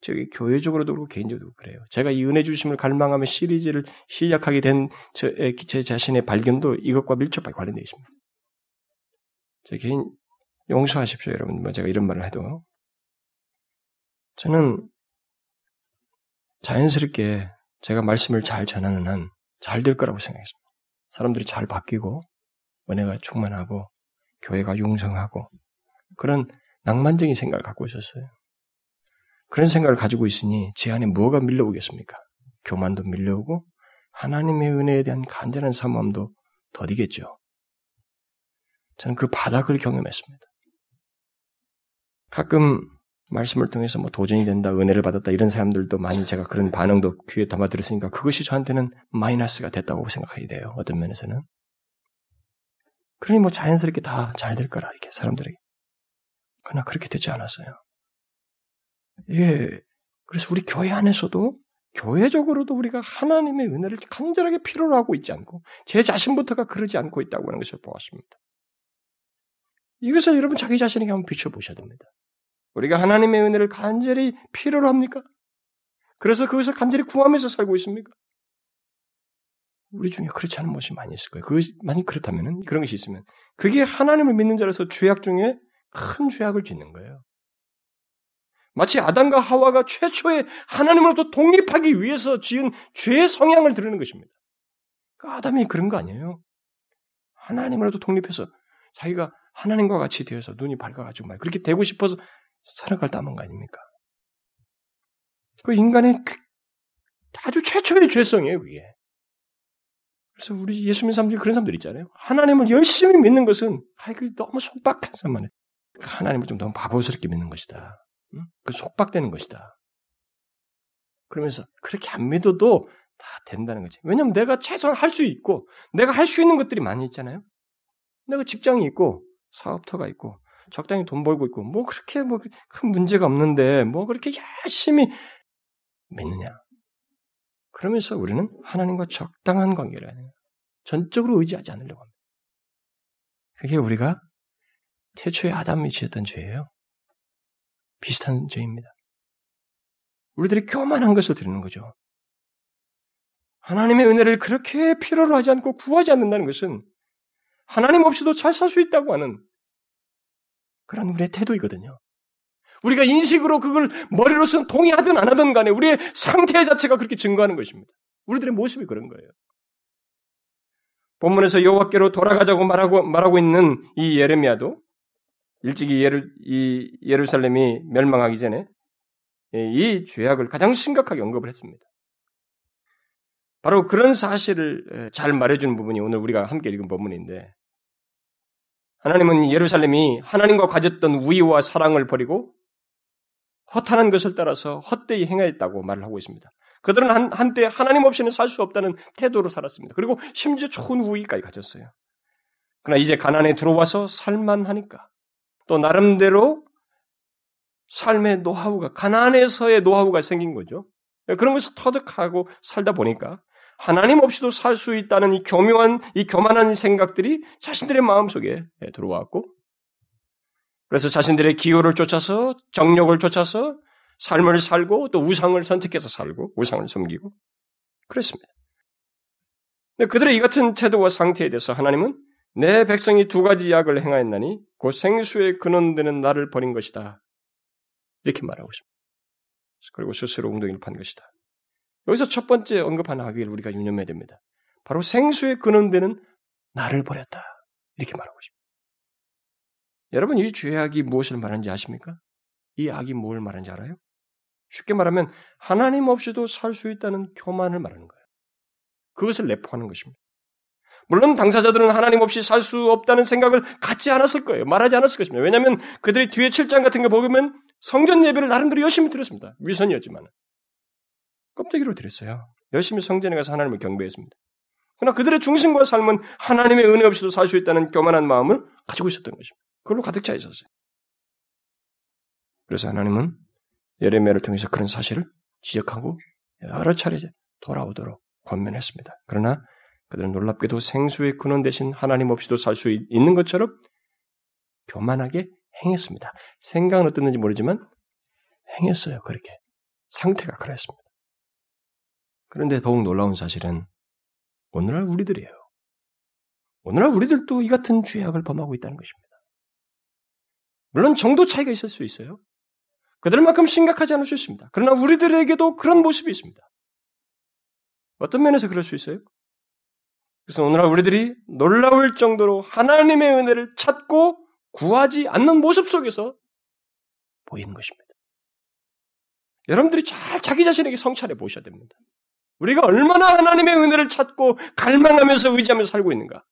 저기 교회적으로도 그렇고 개인적으로도 그래요. 제가 이 은혜 주심을 갈망하며 시리즈를 시작하게 된제 자신의 발견도 이것과 밀접하게 관련되어 있습니다. 제 개인 용서하십시오, 여러분. 뭐 제가 이런 말을 해도 저는 자연스럽게 제가 말씀을 잘 전하는 한 잘 될 거라고 생각했습니다. 사람들이 잘 바뀌고 은혜가 충만하고 교회가 융성하고 그런 낭만적인 생각을 갖고 있었어요. 그런 생각을 가지고 있으니 제 안에 무엇가 밀려오겠습니까? 교만도 밀려오고 하나님의 은혜에 대한 간절한 사모함도 더디겠죠. 저는 그 바닥을 경험했습니다. 가끔 말씀을 통해서 뭐 도전이 된다, 은혜를 받았다 이런 사람들도 많이 제가 그런 반응도 귀에 담아 들었으니까 그것이 저한테는 마이너스가 됐다고 생각하게 돼요. 어떤 면에서는. 그러니 뭐 자연스럽게 다 잘 될 거라 이렇게 사람들에게. 그러나 그렇게 되지 않았어요. 예. 그래서 우리 교회 안에서도 교회적으로도 우리가 하나님의 은혜를 간절하게 필요로 하고 있지 않고 제 자신부터가 그러지 않고 있다고 하는 것을 보았습니다. 이것을 여러분 자기 자신에게 한번 비춰보셔야 됩니다. 우리가 하나님의 은혜를 간절히 필요로 합니까? 그래서 그것을 간절히 구하면서 살고 있습니까? 우리 중에 그렇지 않은 모습이 많이 있을 거예요. 그것이 만약 그렇다면 그런 것이 있으면 그게 하나님을 믿는 자로서 죄악 중에 큰 죄악을 짓는 거예요. 마치 아담과 하와가 최초에 하나님으로부터 독립하기 위해서 지은 죄의 성향을 드러내는 것입니다. 그 아담이 그런 거 아니에요. 하나님으로부터 독립해서 자기가 하나님과 같이 되어서 눈이 밝아가지고 말 그렇게 되고 싶어서 살아갈 담은 거 아닙니까? 그 인간의 그 아주 최초의 죄성이에요, 그게. 그래서 우리 예수 믿는 사람들이 그런 사람들 있잖아요. 하나님을 열심히 믿는 것은, 아이, 그 너무 속박한 사람만 해. 하나님을 좀 너무 바보스럽게 믿는 것이다. 응? 그 속박되는 것이다. 그러면서 그렇게 안 믿어도 다 된다는 거지. 왜냐면 내가 최소한 할 수 있고, 내가 할 수 있는 것들이 많이 있잖아요. 내가 직장이 있고, 사업터가 있고, 적당히 돈 벌고 있고, 뭐 그렇게 뭐 큰 문제가 없는데, 뭐 그렇게 열심히 믿느냐. 그러면서 우리는 하나님과 적당한 관계를 하는 전적으로 의지하지 않으려고 합니다. 그게 우리가 태초에 아담이 지었던 죄예요. 비슷한 죄입니다. 우리들이 교만한 것을 드리는 거죠. 하나님의 은혜를 그렇게 필요로 하지 않고 구하지 않는다는 것은 하나님 없이도 잘 살 수 있다고 하는 그런 우리의 태도이거든요. 우리가 인식으로 그걸 머리로서는 동의하든 안 하든 간에 우리의 상태 자체가 그렇게 증거하는 것입니다. 우리들의 모습이 그런 거예요. 본문에서 여호와께로 돌아가자고 말하고 말하고 있는 이 예레미야도 일찍이 예루, 이 예루살렘이 멸망하기 전에 이 죄악을 가장 심각하게 언급을 했습니다. 바로 그런 사실을 잘 말해주는 부분이 오늘 우리가 함께 읽은 본문인데 하나님은 예루살렘이 하나님과 가졌던 우위와 사랑을 버리고 허탄한 것을 따라서 헛되이 행하였다고 말을 하고 있습니다. 그들은 한, 한때 하나님 없이는 살 수 없다는 태도로 살았습니다. 그리고 심지어 좋은 우위까지 가졌어요. 그러나 이제 가난에 들어와서 살만하니까 또 나름대로 삶의 노하우가 가난에서의 노하우가 생긴 거죠. 그런 것을 터득하고 살다 보니까 하나님 없이도 살 수 있다는 이 교묘한 이 교만한 생각들이 자신들의 마음속에 들어왔고 그래서 자신들의 기호를 쫓아서 정력을 쫓아서 삶을 살고 또 우상을 선택해서 살고 우상을 섬기고 그랬습니다. 근데 그들의 이 같은 태도와 상태에 대해서 하나님은 내 백성이 두 가지 약을 행하였나니 곧 생수의 근원되는 나를 버린 것이다. 이렇게 말하고 있습니다. 그리고 스스로 웅덩이를 판 것이다. 여기서 첫 번째 언급한 악을 우리가 유념해야 됩니다. 바로 생수의 근원되는 나를 버렸다. 이렇게 말하고 싶습니다. 여러분, 이 죄악이 무엇을 말하는지 아십니까? 이 악이 뭘 말하는지 알아요? 쉽게 말하면 하나님 없이도 살 수 있다는 교만을 말하는 거예요. 그것을 내포하는 것입니다. 물론 당사자들은 하나님 없이 살 수 없다는 생각을 갖지 않았을 거예요. 말하지 않았을 것입니다. 왜냐하면 그들이 뒤에 7장 같은 거 보면 성전 예배를 나름대로 열심히 드렸습니다. 위선이었지만. 껍데기로 드렸어요. 열심히 성전에 가서 하나님을 경배했습니다. 그러나 그들의 중심과 삶은 하나님의 은혜 없이도 살 수 있다는 교만한 마음을 가지고 있었던 것입니다. 그걸로 가득 차 있었어요. 그래서 하나님은 예레미야를 통해서 그런 사실을 지적하고 여러 차례 돌아오도록 권면했습니다. 그러나 그들은 놀랍게도 생수의 근원 대신 하나님 없이도 살 수 있는 것처럼 교만하게 행했습니다. 생각은 어땠는지 모르지만 행했어요. 그렇게. 상태가 그랬습니다. 그런데 더욱 놀라운 사실은 오늘날 우리들이에요. 오늘날 우리들도 이 같은 죄악을 범하고 있다는 것입니다. 물론 정도 차이가 있을 수 있어요. 그들만큼 심각하지 않을 수 있습니다. 그러나 우리들에게도 그런 모습이 있습니다. 어떤 면에서 그럴 수 있어요? 그래서 오늘날 우리들이 놀라울 정도로 하나님의 은혜를 찾고 구하지 않는 모습 속에서 보이는 것입니다. 여러분들이 잘 자기 자신에게 성찰해 보셔야 됩니다. 우리가 얼마나 하나님의 은혜를 찾고 갈망하면서 의지하면서 살고 있는가.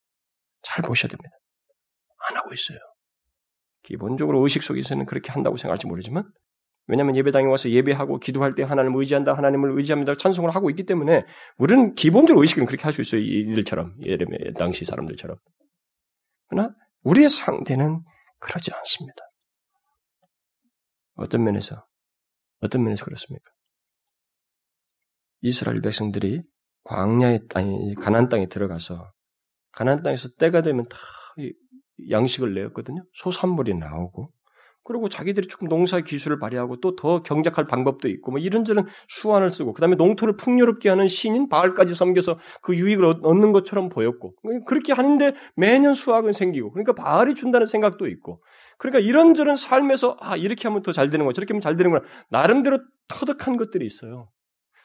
잘 보셔야 됩니다. 안 하고 있어요. 기본적으로 의식 속에서는 그렇게 한다고 생각할지 모르지만, 왜냐하면 예배당에 와서 예배하고 기도할 때 하나님을 의지한다, 하나님을 의지합니다, 찬송을 하고 있기 때문에 우리는 기본적으로 의식은 그렇게 할 수 있어요. 이들처럼, 예레미야 당시 사람들처럼. 그러나 우리의 상태는 그러지 않습니다. 어떤 면에서, 어떤 면에서 그렇습니까? 이스라엘 백성들이 광야의 땅에, 가난 땅에 들어가서 가난 땅에서 때가 되면 다 양식을 내었거든요. 소산물이 나오고. 그리고 자기들이 조금 농사 기술을 발휘하고 또 더 경작할 방법도 있고 뭐 이런저런 수완을 쓰고 그다음에 농토를 풍요롭게 하는 신인 바알까지 섬겨서 그 유익을 얻는 것처럼 보였고. 그렇게 하는데 매년 수확은 생기고. 그러니까 바알이 준다는 생각도 있고. 그러니까 이런저런 삶에서 아 이렇게 하면 더 잘 되는 거 저렇게 하면 잘 되는 거나. 나름대로 터득한 것들이 있어요.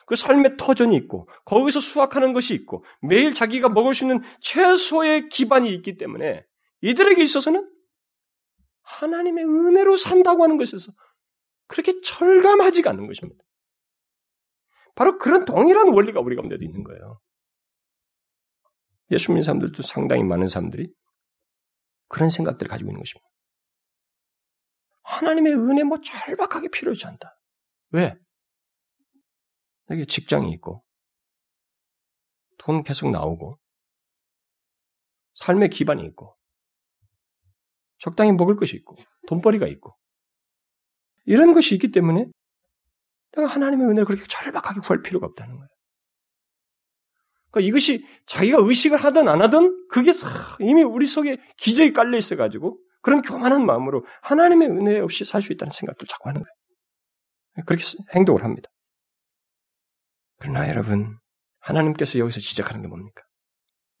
그 삶의 터전이 있고 거기서 수확하는 것이 있고 매일 자기가 먹을 수 있는 최소의 기반이 있기 때문에 이들에게 있어서는 하나님의 은혜로 산다고 하는 것에서 그렇게 철감하지가 않는 것입니다. 바로 그런 동일한 원리가 우리 가운데도 있는 거예요. 예수 믿는 사람들도 상당히 많은 사람들이 그런 생각들을 가지고 있는 것입니다. 하나님의 은혜 뭐 절박하게 필요하지 않다. 왜? 여기 직장이 있고, 돈 계속 나오고, 삶의 기반이 있고, 적당히 먹을 것이 있고, 돈벌이가 있고, 이런 것이 있기 때문에 내가 하나님의 은혜를 그렇게 절박하게 구할 필요가 없다는 거예요. 그러니까 이것이 자기가 의식을 하든 안 하든 그게 이미 우리 속에 기저에 깔려 있어가지고 그런 교만한 마음으로 하나님의 은혜 없이 살 수 있다는 생각을 자꾸 하는 거예요. 그렇게 행동을 합니다. 그러나 여러분, 하나님께서 여기서 지적하는 게 뭡니까?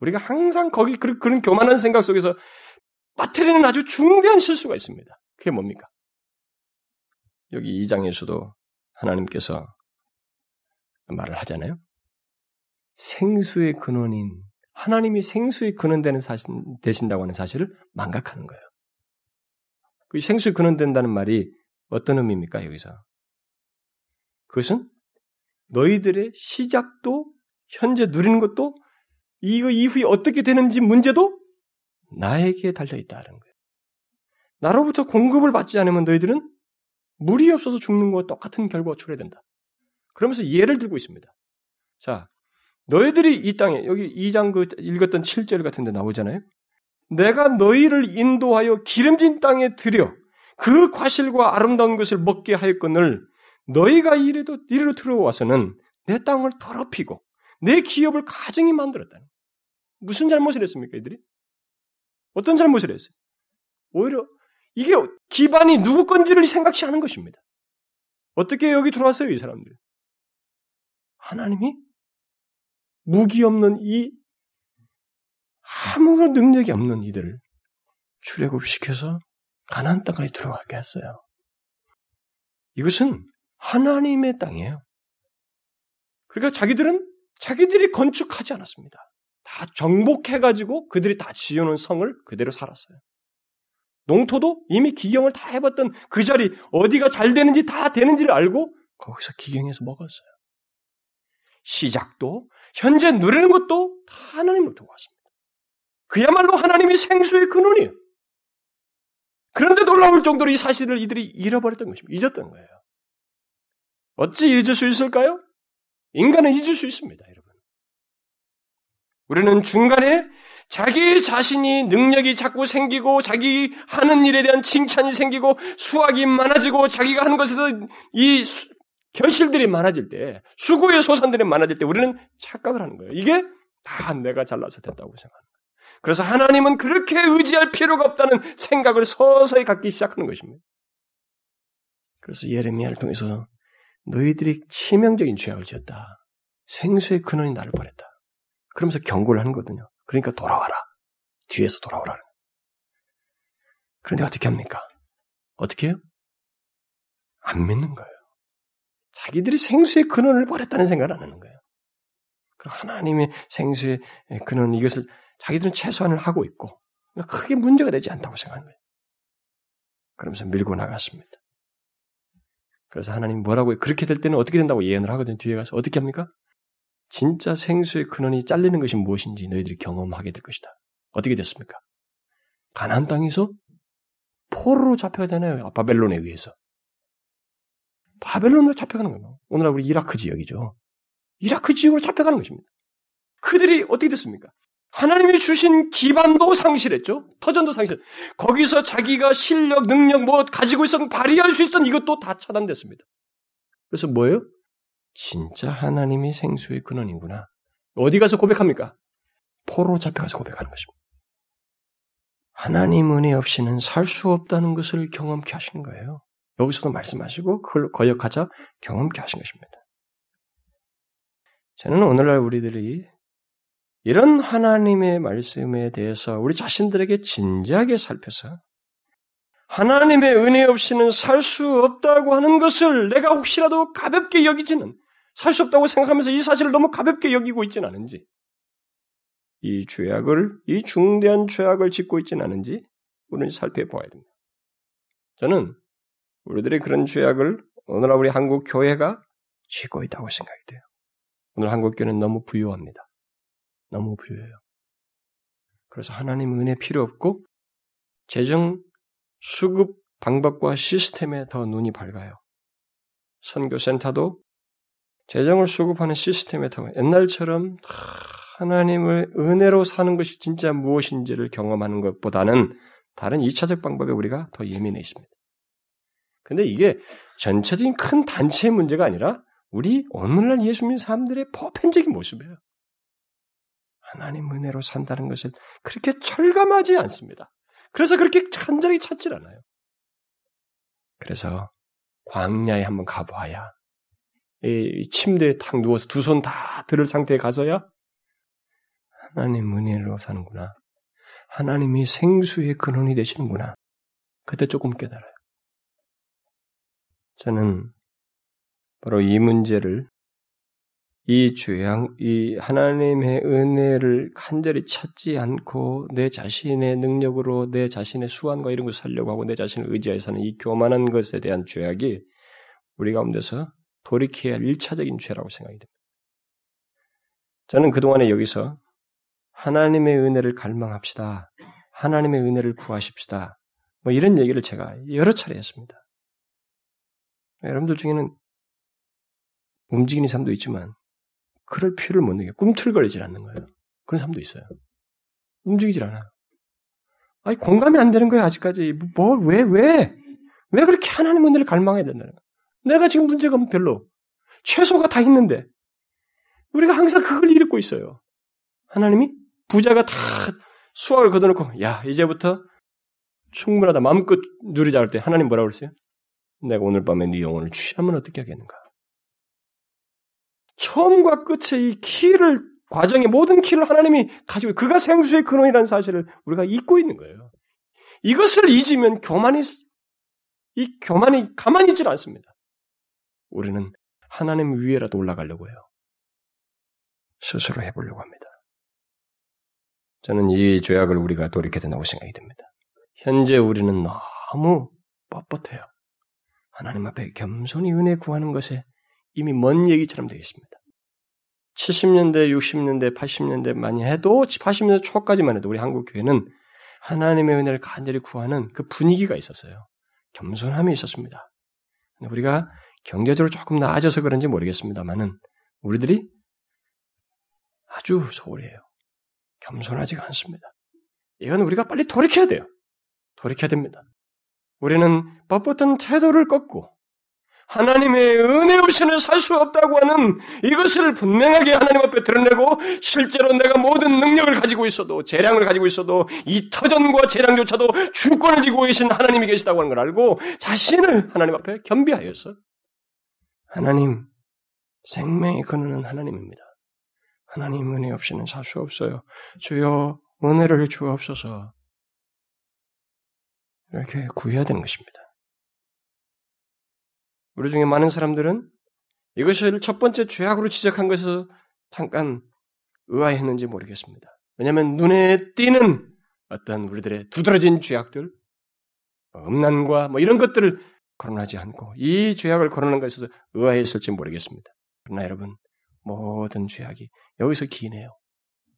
우리가 항상 거기 그런, 그런 교만한 생각 속에서 빠뜨리는 아주 중대한 실수가 있습니다. 그게 뭡니까? 여기 2장에서도 하나님께서 말을 하잖아요. 생수의 근원인 하나님이 생수의 근원 되는 사실 되신다고 하는 사실을 망각하는 거예요. 그 생수의 근원 된다는 말이 어떤 의미입니까 여기서? 그것은 너희들의 시작도 현재 누리는 것도 이거 이후에 어떻게 되는지 문제도 나에게 달려 있다는 거예요. 나로부터 공급을 받지 않으면 너희들은 물이 없어서 죽는 것과 똑같은 결과가 초래된다. 그러면서 예를 들고 있습니다. 자, 너희들이 이 땅에 여기 2장 그 읽었던 7절 같은 데 나오잖아요. 내가 너희를 인도하여 기름진 땅에 들여 그 과실과 아름다운 것을 먹게 하였거늘 너희가 이래도 이리로 들어와서는 내 땅을 더럽히고 내 기업을 가정이 만들었다는 무슨 잘못을 했습니까, 이들이? 어떤 잘못을 했어요? 오히려 이게 기반이 누구 건지를 생각지 않은 것입니다. 어떻게 여기 들어왔어요, 이 사람들? 하나님이 무기 없는 이 아무런 능력이 없는 이들을 출애굽시켜서 가나안 땅까지 들어가게 했어요. 이것은 하나님의 땅이에요. 그러니까 자기들은 자기들이 건축하지 않았습니다. 다 정복해가지고 그들이 다 지어놓은 성을 그대로 살았어요. 농토도 이미 기경을 다 해봤던 그 자리 어디가 잘 되는지 다 되는지를 알고 거기서 기경해서 먹었어요. 시작도 현재 누리는 것도 다 하나님을 두고 왔습니다. 그야말로 하나님이 생수의 근원이에요. 그런데 놀라울 정도로 이 사실을 이들이 잃어버렸던 것입니다. 잊었던 거예요. 어찌 잊을 수 있을까요? 인간은 잊을 수 있습니다, 여러분. 우리는 중간에 자기 자신이 능력이 자꾸 생기고 자기 하는 일에 대한 칭찬이 생기고 수확이 많아지고 자기가 하는 것에서 이 수, 결실들이 많아질 때 수고의 소산들이 많아질 때 우리는 착각을 하는 거예요. 이게 다 내가 잘나서 됐다고 거예요. 그래서 하나님은 그렇게 의지할 필요가 없다는 생각을 서서히 갖기 시작하는 것입니다. 그래서 예레미야를 통해서 너희들이 치명적인 죄악을 지었다. 생수의 근원이 나를 버렸다. 그러면서 경고를 하는 거거든요. 그러니까 돌아와라. 뒤에서 돌아오라. 그런데 어떻게 합니까? 어떻게 해요? 안 믿는 거예요. 자기들이 생수의 근원을 버렸다는 생각을 안 하는 거예요. 하나님의 생수의 근원 이것을 자기들은 최소한을 하고 있고 그러니까 크게 문제가 되지 않다고 생각하는 거예요. 그러면서 밀고 나갔습니다. 그래서 하나님 뭐라고 요 그렇게 될 때는 어떻게 된다고 예언을 하거든요. 뒤에 가서 어떻게 합니까? 진짜 생수의 근원이 잘리는 것이 무엇인지 너희들이 경험하게 될 것이다. 어떻게 됐습니까? 가나안 땅에서 포로로 잡혀가잖아요. 바벨론에 의해서. 바벨론으로 잡혀가는 거예요. 오늘날 우리 이라크 지역이죠. 이라크 지역으로 잡혀가는 것입니다. 그들이 어떻게 됐습니까? 하나님이 주신 기반도 상실했죠. 터전도 상실. 거기서 자기가 실력, 능력, 뭐 가지고 있었던 발휘할 수 있던 이것도 다 차단됐습니다. 그래서 뭐예요? 진짜 하나님이 생수의 근원이구나. 어디 가서 고백합니까? 포로 잡혀가서 고백하는 것입니다. 하나님 은혜 없이는 살 수 없다는 것을 경험케 하신 거예요. 여기서도 말씀하시고 그걸 거역하자 경험케 하신 것입니다. 저는 오늘날 우리들이 이런 하나님의 말씀에 대해서 우리 자신들에게 진지하게 살펴서 하나님의 은혜 없이는 살 수 없다고 하는 것을 내가 혹시라도 가볍게 여기지는 살 수 없다고 생각하면서 이 사실을 너무 가볍게 여기고 있지는 않은지 이 죄악을 이 중대한 죄악을 짓고 있지는 않은지 우리는 살펴보아야 됩니다. 저는 우리들의 그런 죄악을 오늘날 우리 한국 교회가 짓고 있다고 생각이 돼요. 오늘 한국 교회는 너무 부유합니다. 너무 부유해요. 그래서 하나님 은혜 필요 없고 재정 수급 방법과 시스템에 더 눈이 밝아요. 선교센터도 재정을 수급하는 시스템에 더 옛날처럼 하나님을 은혜로 사는 것이 진짜 무엇인지를 경험하는 것보다는 다른 2차적 방법에 우리가 더 예민해 있습니다. 근데 이게 전체적인 큰 단체의 문제가 아니라 우리 오늘날 예수 믿는 사람들의 보편적인 모습이에요. 하나님 은혜로 산다는 것을 그렇게 철감하지 않습니다. 그래서 그렇게 간절히 찾질 않아요. 그래서 광야에 한번 가봐야 이 침대에 탁 누워서 두 손 다 들을 상태에 가서야 하나님 은혜로 사는구나. 하나님이 생수의 근원이 되시는구나. 그때 조금 깨달아요. 저는 바로 이 문제를 이 죄악, 이 하나님의 은혜를 간절히 찾지 않고 내 자신의 능력으로 내 자신의 수완과 이런 것을 살려고 하고 내 자신을 의지하여 사는 이 교만한 것에 대한 죄악이 우리 가운데서 돌이켜야 할 1차적인 죄라고 생각이 됩니다. 저는 그동안에 여기서 하나님의 은혜를 갈망합시다. 하나님의 은혜를 구하십시다. 뭐 이런 얘기를 제가 여러 차례 했습니다. 여러분들 중에는 움직이는 사람도 있지만 그럴 필요를 못 느껴. 꿈틀거리질 않는 거예요. 그런 사람도 있어요. 움직이질 않아요. 아니, 공감이 안 되는 거예요, 아직까지. 뭘, 왜, 왜? 왜 그렇게 하나님 은혜를 갈망해야 된다는 거야? 내가 지금 문제가 별로. 최소가 다 있는데. 우리가 항상 그걸 잃고 있어요. 하나님이 부자가 다 수학을 걷어놓고, 야, 이제부터 충분하다. 마음껏 누리자 할 때 하나님 뭐라고 그랬어요? 내가 오늘 밤에 네 영혼을 취하면 어떻게 하겠는가? 처음과 끝의 이 키를 과정의 모든 키를 하나님이 가지고 그가 생수의 근원이라는 사실을 우리가 잊고 있는 거예요. 이것을 잊으면 교만이 이 교만이 가만히 있질 않습니다. 우리는 하나님 위에라도 올라가려고 해요. 스스로 해보려고 합니다. 저는 이 죄악을 우리가 돌이켜야 된다고 생각이 듭니다. 현재 우리는 너무 뻣뻣해요. 하나님 앞에 겸손히 은혜 구하는 것에 이미 먼 얘기처럼 되어 있습니다. 70년대, 60년대, 80년대 많이 해도 80년대 초까지만 해도 우리 한국 교회는 하나님의 은혜를 간절히 구하는 그 분위기가 있었어요. 겸손함이 있었습니다. 우리가 경제적으로 조금 나아져서 그런지 모르겠습니다만은 우리들이 아주 소홀해요. 겸손하지가 않습니다. 이건 우리가 빨리 돌이켜야 돼요. 돌이켜야 됩니다. 우리는 뻣뻣한 태도를 꺾고 하나님의 은혜 없이는 살 수 없다고 하는 이것을 분명하게 하나님 앞에 드러내고 실제로 내가 모든 능력을 가지고 있어도 재량을 가지고 있어도 이 터전과 재량조차도 주권을 지고 계신 하나님이 계시다고 하는 걸 알고 자신을 하나님 앞에 겸비하여서 하나님 생명의 근원은 하나님입니다. 하나님 은혜 없이는 살 수 없어요. 주여 은혜를 주옵소서. 이렇게 구해야 되는 것입니다. 우리 중에 많은 사람들은 이것을 첫 번째 죄악으로 지적한 것에서 잠깐 의아했는지 모르겠습니다. 왜냐하면 눈에 띄는 어떤 우리들의 두드러진 죄악들, 음란과 뭐 이런 것들을 거론하지 않고 이 죄악을 거론한 것에서 의아했을지 모르겠습니다. 그러나 여러분 모든 죄악이 여기서 기인해요.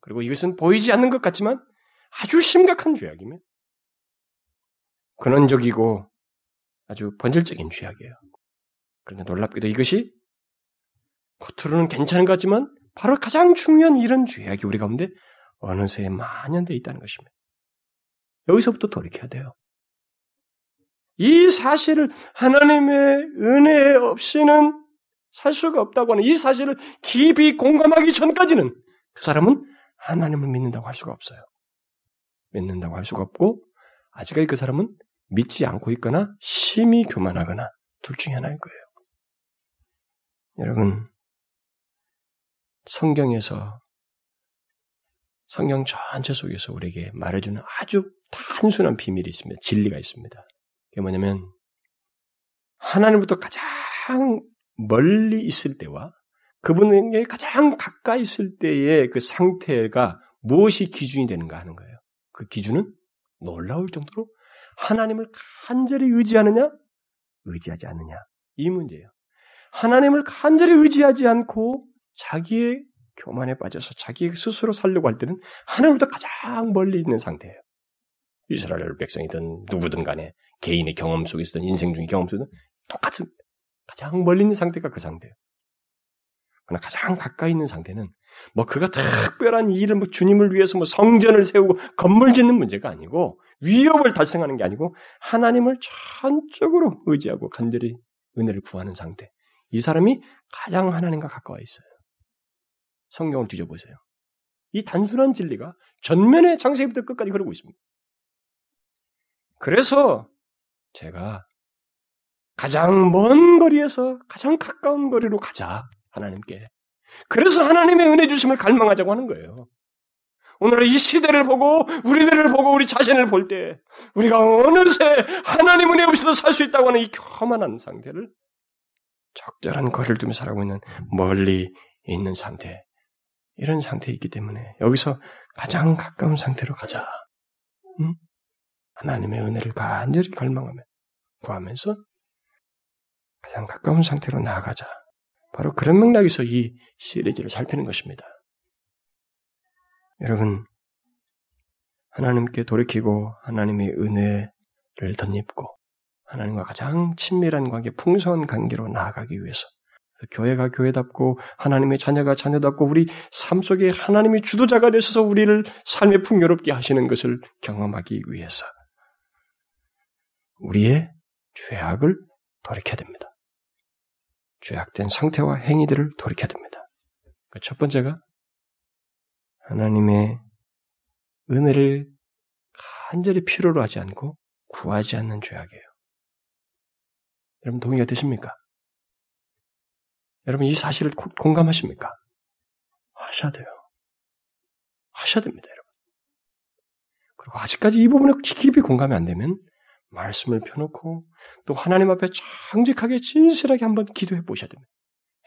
그리고 이것은 보이지 않는 것 같지만 아주 심각한 죄악이며 근원적이고 아주 본질적인 죄악이에요. 그런데 놀랍게도 이것이 겉으로는 괜찮은 것 같지만 바로 가장 중요한 이런 죄악이 우리 가운데 어느새 만연되어 있다는 것입니다. 여기서부터 돌이켜야 돼요. 이 사실을 하나님의 은혜 없이는 살 수가 없다고 하는 이 사실을 깊이 공감하기 전까지는 그 사람은 하나님을 믿는다고 할 수가 없어요. 믿는다고 할 수가 없고 아직까지 그 사람은 믿지 않고 있거나 심히 교만하거나 둘 중에 하나일 거예요. 여러분, 성경에서 성경 전체 속에서 우리에게 말해주는 아주 단순한 비밀이 있습니다. 진리가 있습니다. 그게 뭐냐면 하나님부터 가장 멀리 있을 때와 그분에게 가장 가까이 있을 때의 그 상태가 무엇이 기준이 되는가 하는 거예요. 그 기준은 놀라울 정도로 하나님을 간절히 의지하느냐, 의지하지 않느냐. 이 문제예요. 하나님을 간절히 의지하지 않고 자기의 교만에 빠져서 자기 스스로 살려고 할 때는 하나님부터 가장 멀리 있는 상태예요. 이스라엘 백성이든 누구든 간에 개인의 경험 속에 있었던 인생 중의 경험 속에는 똑같은 가장 멀리 있는 상태가 그 상태예요. 그러나 가장 가까이 있는 상태는 뭐 그가 특별한 일을 뭐 주님을 위해서 뭐 성전을 세우고 건물 짓는 문제가 아니고 위협을 달성하는 게 아니고 하나님을 전적으로 의지하고 간절히 은혜를 구하는 상태. 이 사람이 가장 하나님과 가까워 있어요. 성경을 뒤져보세요. 이 단순한 진리가 전면에 창세기부터 끝까지 흐르고 있습니다. 그래서 제가 가장 먼 거리에서 가장 가까운 거리로 가자. 하나님께. 그래서 하나님의 은혜 주심을 갈망하자고 하는 거예요. 오늘 이 시대를 보고 우리들을 보고 우리 자신을 볼 때 우리가 어느새 하나님 은혜 없이도 살 수 있다고 하는 이 교만한 상태를 적절한 거리를 두며 살아가고 있는 멀리 있는 상태 이런 상태에 있기 때문에 여기서 가장 가까운 상태로 가자. 응? 하나님의 은혜를 간절히 갈망하며 구하면서 가장 가까운 상태로 나아가자. 바로 그런 맥락에서 이 시리즈를 살피는 것입니다. 여러분, 하나님께 돌이키고 하나님의 은혜를 덧입고 하나님과 가장 친밀한 관계, 풍성한 관계로 나아가기 위해서 교회가 교회답고 하나님의 자녀가 자녀답고 우리 삶 속에 하나님이 주도자가 되셔서 우리를 삶에 풍요롭게 하시는 것을 경험하기 위해서 우리의 죄악을 돌이켜야 됩니다. 죄악된 상태와 행위들을 돌이켜야 됩니다. 그 첫 번째가 하나님의 은혜를 간절히 필요로 하지 않고 구하지 않는 죄악이에요. 여러분 동의가 되십니까? 여러분 이 사실을 공감하십니까? 하셔야 돼요. 하셔야 됩니다, 여러분. 그리고 아직까지 이 부분에 깊이 공감이 안 되면 말씀을 펴놓고 또 하나님 앞에 정직하게 진실하게 한번 기도해 보셔야 됩니다.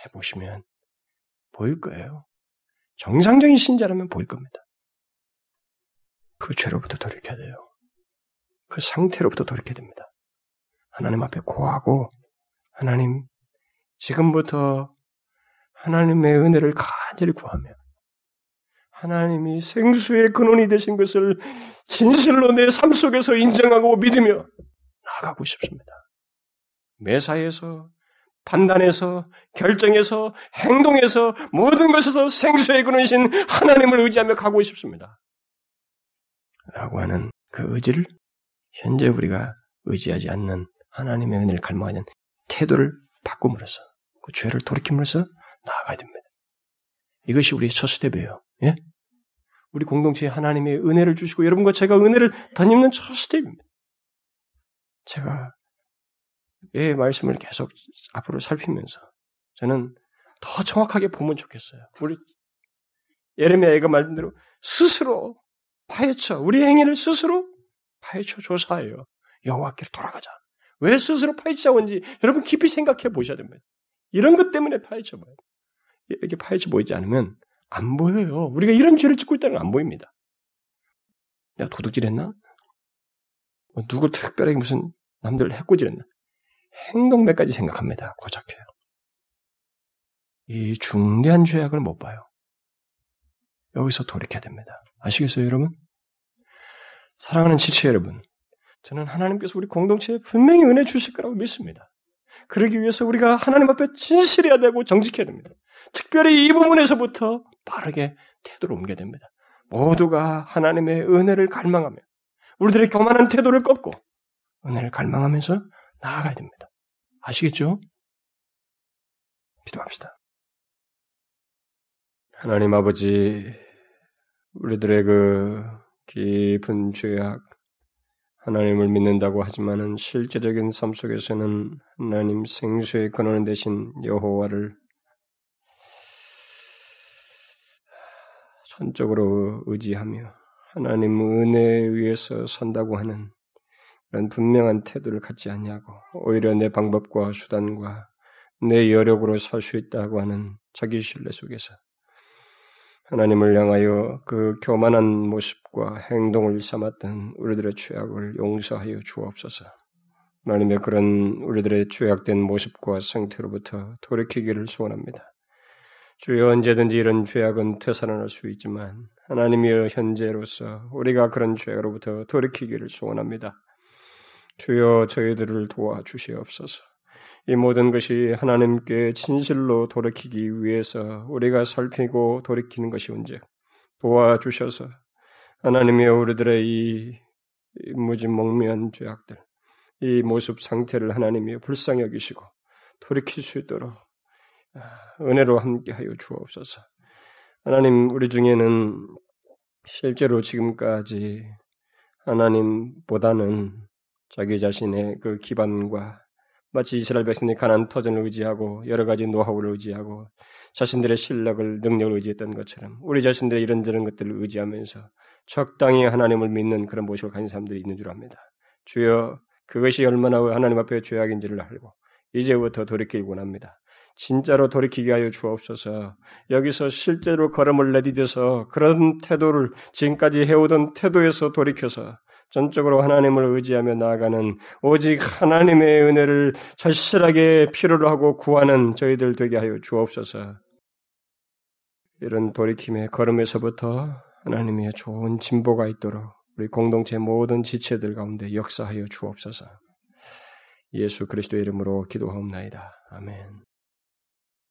해 보시면 보일 거예요. 정상적인 신자라면 보일 겁니다. 그 죄로부터 돌이켜야 돼요. 그 상태로부터 돌이켜야 됩니다. 하나님 앞에 고하고 하나님 지금부터 하나님의 은혜를 간절히 구하며 하나님이 생수의 근원이 되신 것을 진실로 내 삶 속에서 인정하고 믿으며 나아가고 싶습니다. 매사에서 판단에서 결정에서 행동에서 모든 것에서 생수의 근원이신 하나님을 의지하며 가고 싶습니다. 라고 하는 그 의지를 현재 우리가 의지하지 않는 하나님의 은혜를 갈망하는 태도를 바꿈으로써 그 죄를 돌이킴으로써 나아가야 됩니다. 이것이 우리의 첫 스텝이에요. 예? 우리 공동체에 하나님의 은혜를 주시고 여러분과 제가 은혜를 덧입는 첫 스텝입니다. 제가 예 말씀을 계속 앞으로 살피면서 저는 더 정확하게 보면 좋겠어요. 우리 예레미야가 말한 대로 스스로 파헤쳐 우리 행위를 스스로 파헤쳐 조사해요. 여호와께로 돌아가자. 왜 스스로 파헤치자고 하는지 여러분 깊이 생각해 보셔야 됩니다. 이런 것 때문에 파헤쳐 봐요. 이렇게 파헤쳐 보이지 않으면 안 보여요. 우리가 이런 죄를 짓고 있다는 건 안 보입니다. 내가 도둑질 했나? 뭐 누구 특별하게 무슨 남들을 해코지했나? 행동 몇 가지 생각합니다. 고작해요. 이 중대한 죄악을 못 봐요. 여기서 돌이켜야 됩니다. 아시겠어요, 여러분? 사랑하는 지체 여러분, 저는 하나님께서 우리 공동체에 분명히 은혜 주실 거라고 믿습니다. 그러기 위해서 우리가 하나님 앞에 진실해야 되고 정직해야 됩니다. 특별히 이 부분에서부터 빠르게 태도를 옮겨야 됩니다. 모두가 하나님의 은혜를 갈망하며 우리들의 교만한 태도를 꺾고 은혜를 갈망하면서 나아가야 됩니다. 아시겠죠? 기도합시다. 하나님 아버지, 우리들의 그 깊은 죄악, 하나님을 믿는다고 하지만은 실제적인 삶 속에서는 하나님 생수의 근원 대신 여호와를 전적으로 의지하며 하나님 은혜에 위해서 산다고 하는 그런 분명한 태도를 갖지 않냐고 오히려 내 방법과 수단과 내 여력으로 살 수 있다고 하는 자기 신뢰 속에서 하나님을 향하여 그 교만한 모습과 행동을 삼았던 우리들의 죄악을 용서하여 주옵소서. 하나님의 그런 우리들의 죄악된 모습과 상태로부터 돌이키기를 소원합니다. 주여 언제든지 이런 죄악은 되살아날 수 있지만 하나님이여 현재로서 우리가 그런 죄로부터 돌이키기를 소원합니다. 주여 저희들을 도와주시옵소서. 이 모든 것이 하나님께 진실로 돌이키기 위해서 우리가 살피고 돌이키는 것이 온즉 도와주셔서 하나님이 우리들의 이 무지몽매한 죄악들, 이 모습 상태를 하나님이 불쌍히 여기시고 돌이킬 수 있도록 아, 은혜로 함께하여 주옵소서. 하나님 우리 중에는 실제로 지금까지 하나님보다는 자기 자신의 그 기반과 마치 이스라엘 백성이 가난 터전을 의지하고 여러 가지 노하우를 의지하고 자신들의 실력을 능력을 의지했던 것처럼 우리 자신들의 이런저런 것들을 의지하면서 적당히 하나님을 믿는 그런 모습을 가진 사람들이 있는 줄 압니다. 주여 그것이 얼마나 하나님 앞에 죄악인지를 알고 이제부터 돌이키기 원합니다. 진짜로 돌이키게 하여 주옵소서. 여기서 실제로 걸음을 내디뎌서 그런 태도를 지금까지 해오던 태도에서 돌이켜서 전적으로 하나님을 의지하며 나아가는 오직 하나님의 은혜를 절실하게 필요로 하고 구하는 저희들 되게 하여 주옵소서. 이런 돌이킴의 걸음에서부터 하나님의 좋은 진보가 있도록 우리 공동체 모든 지체들 가운데 역사하여 주옵소서. 예수 그리스도의 이름으로 기도하옵나이다. 아멘.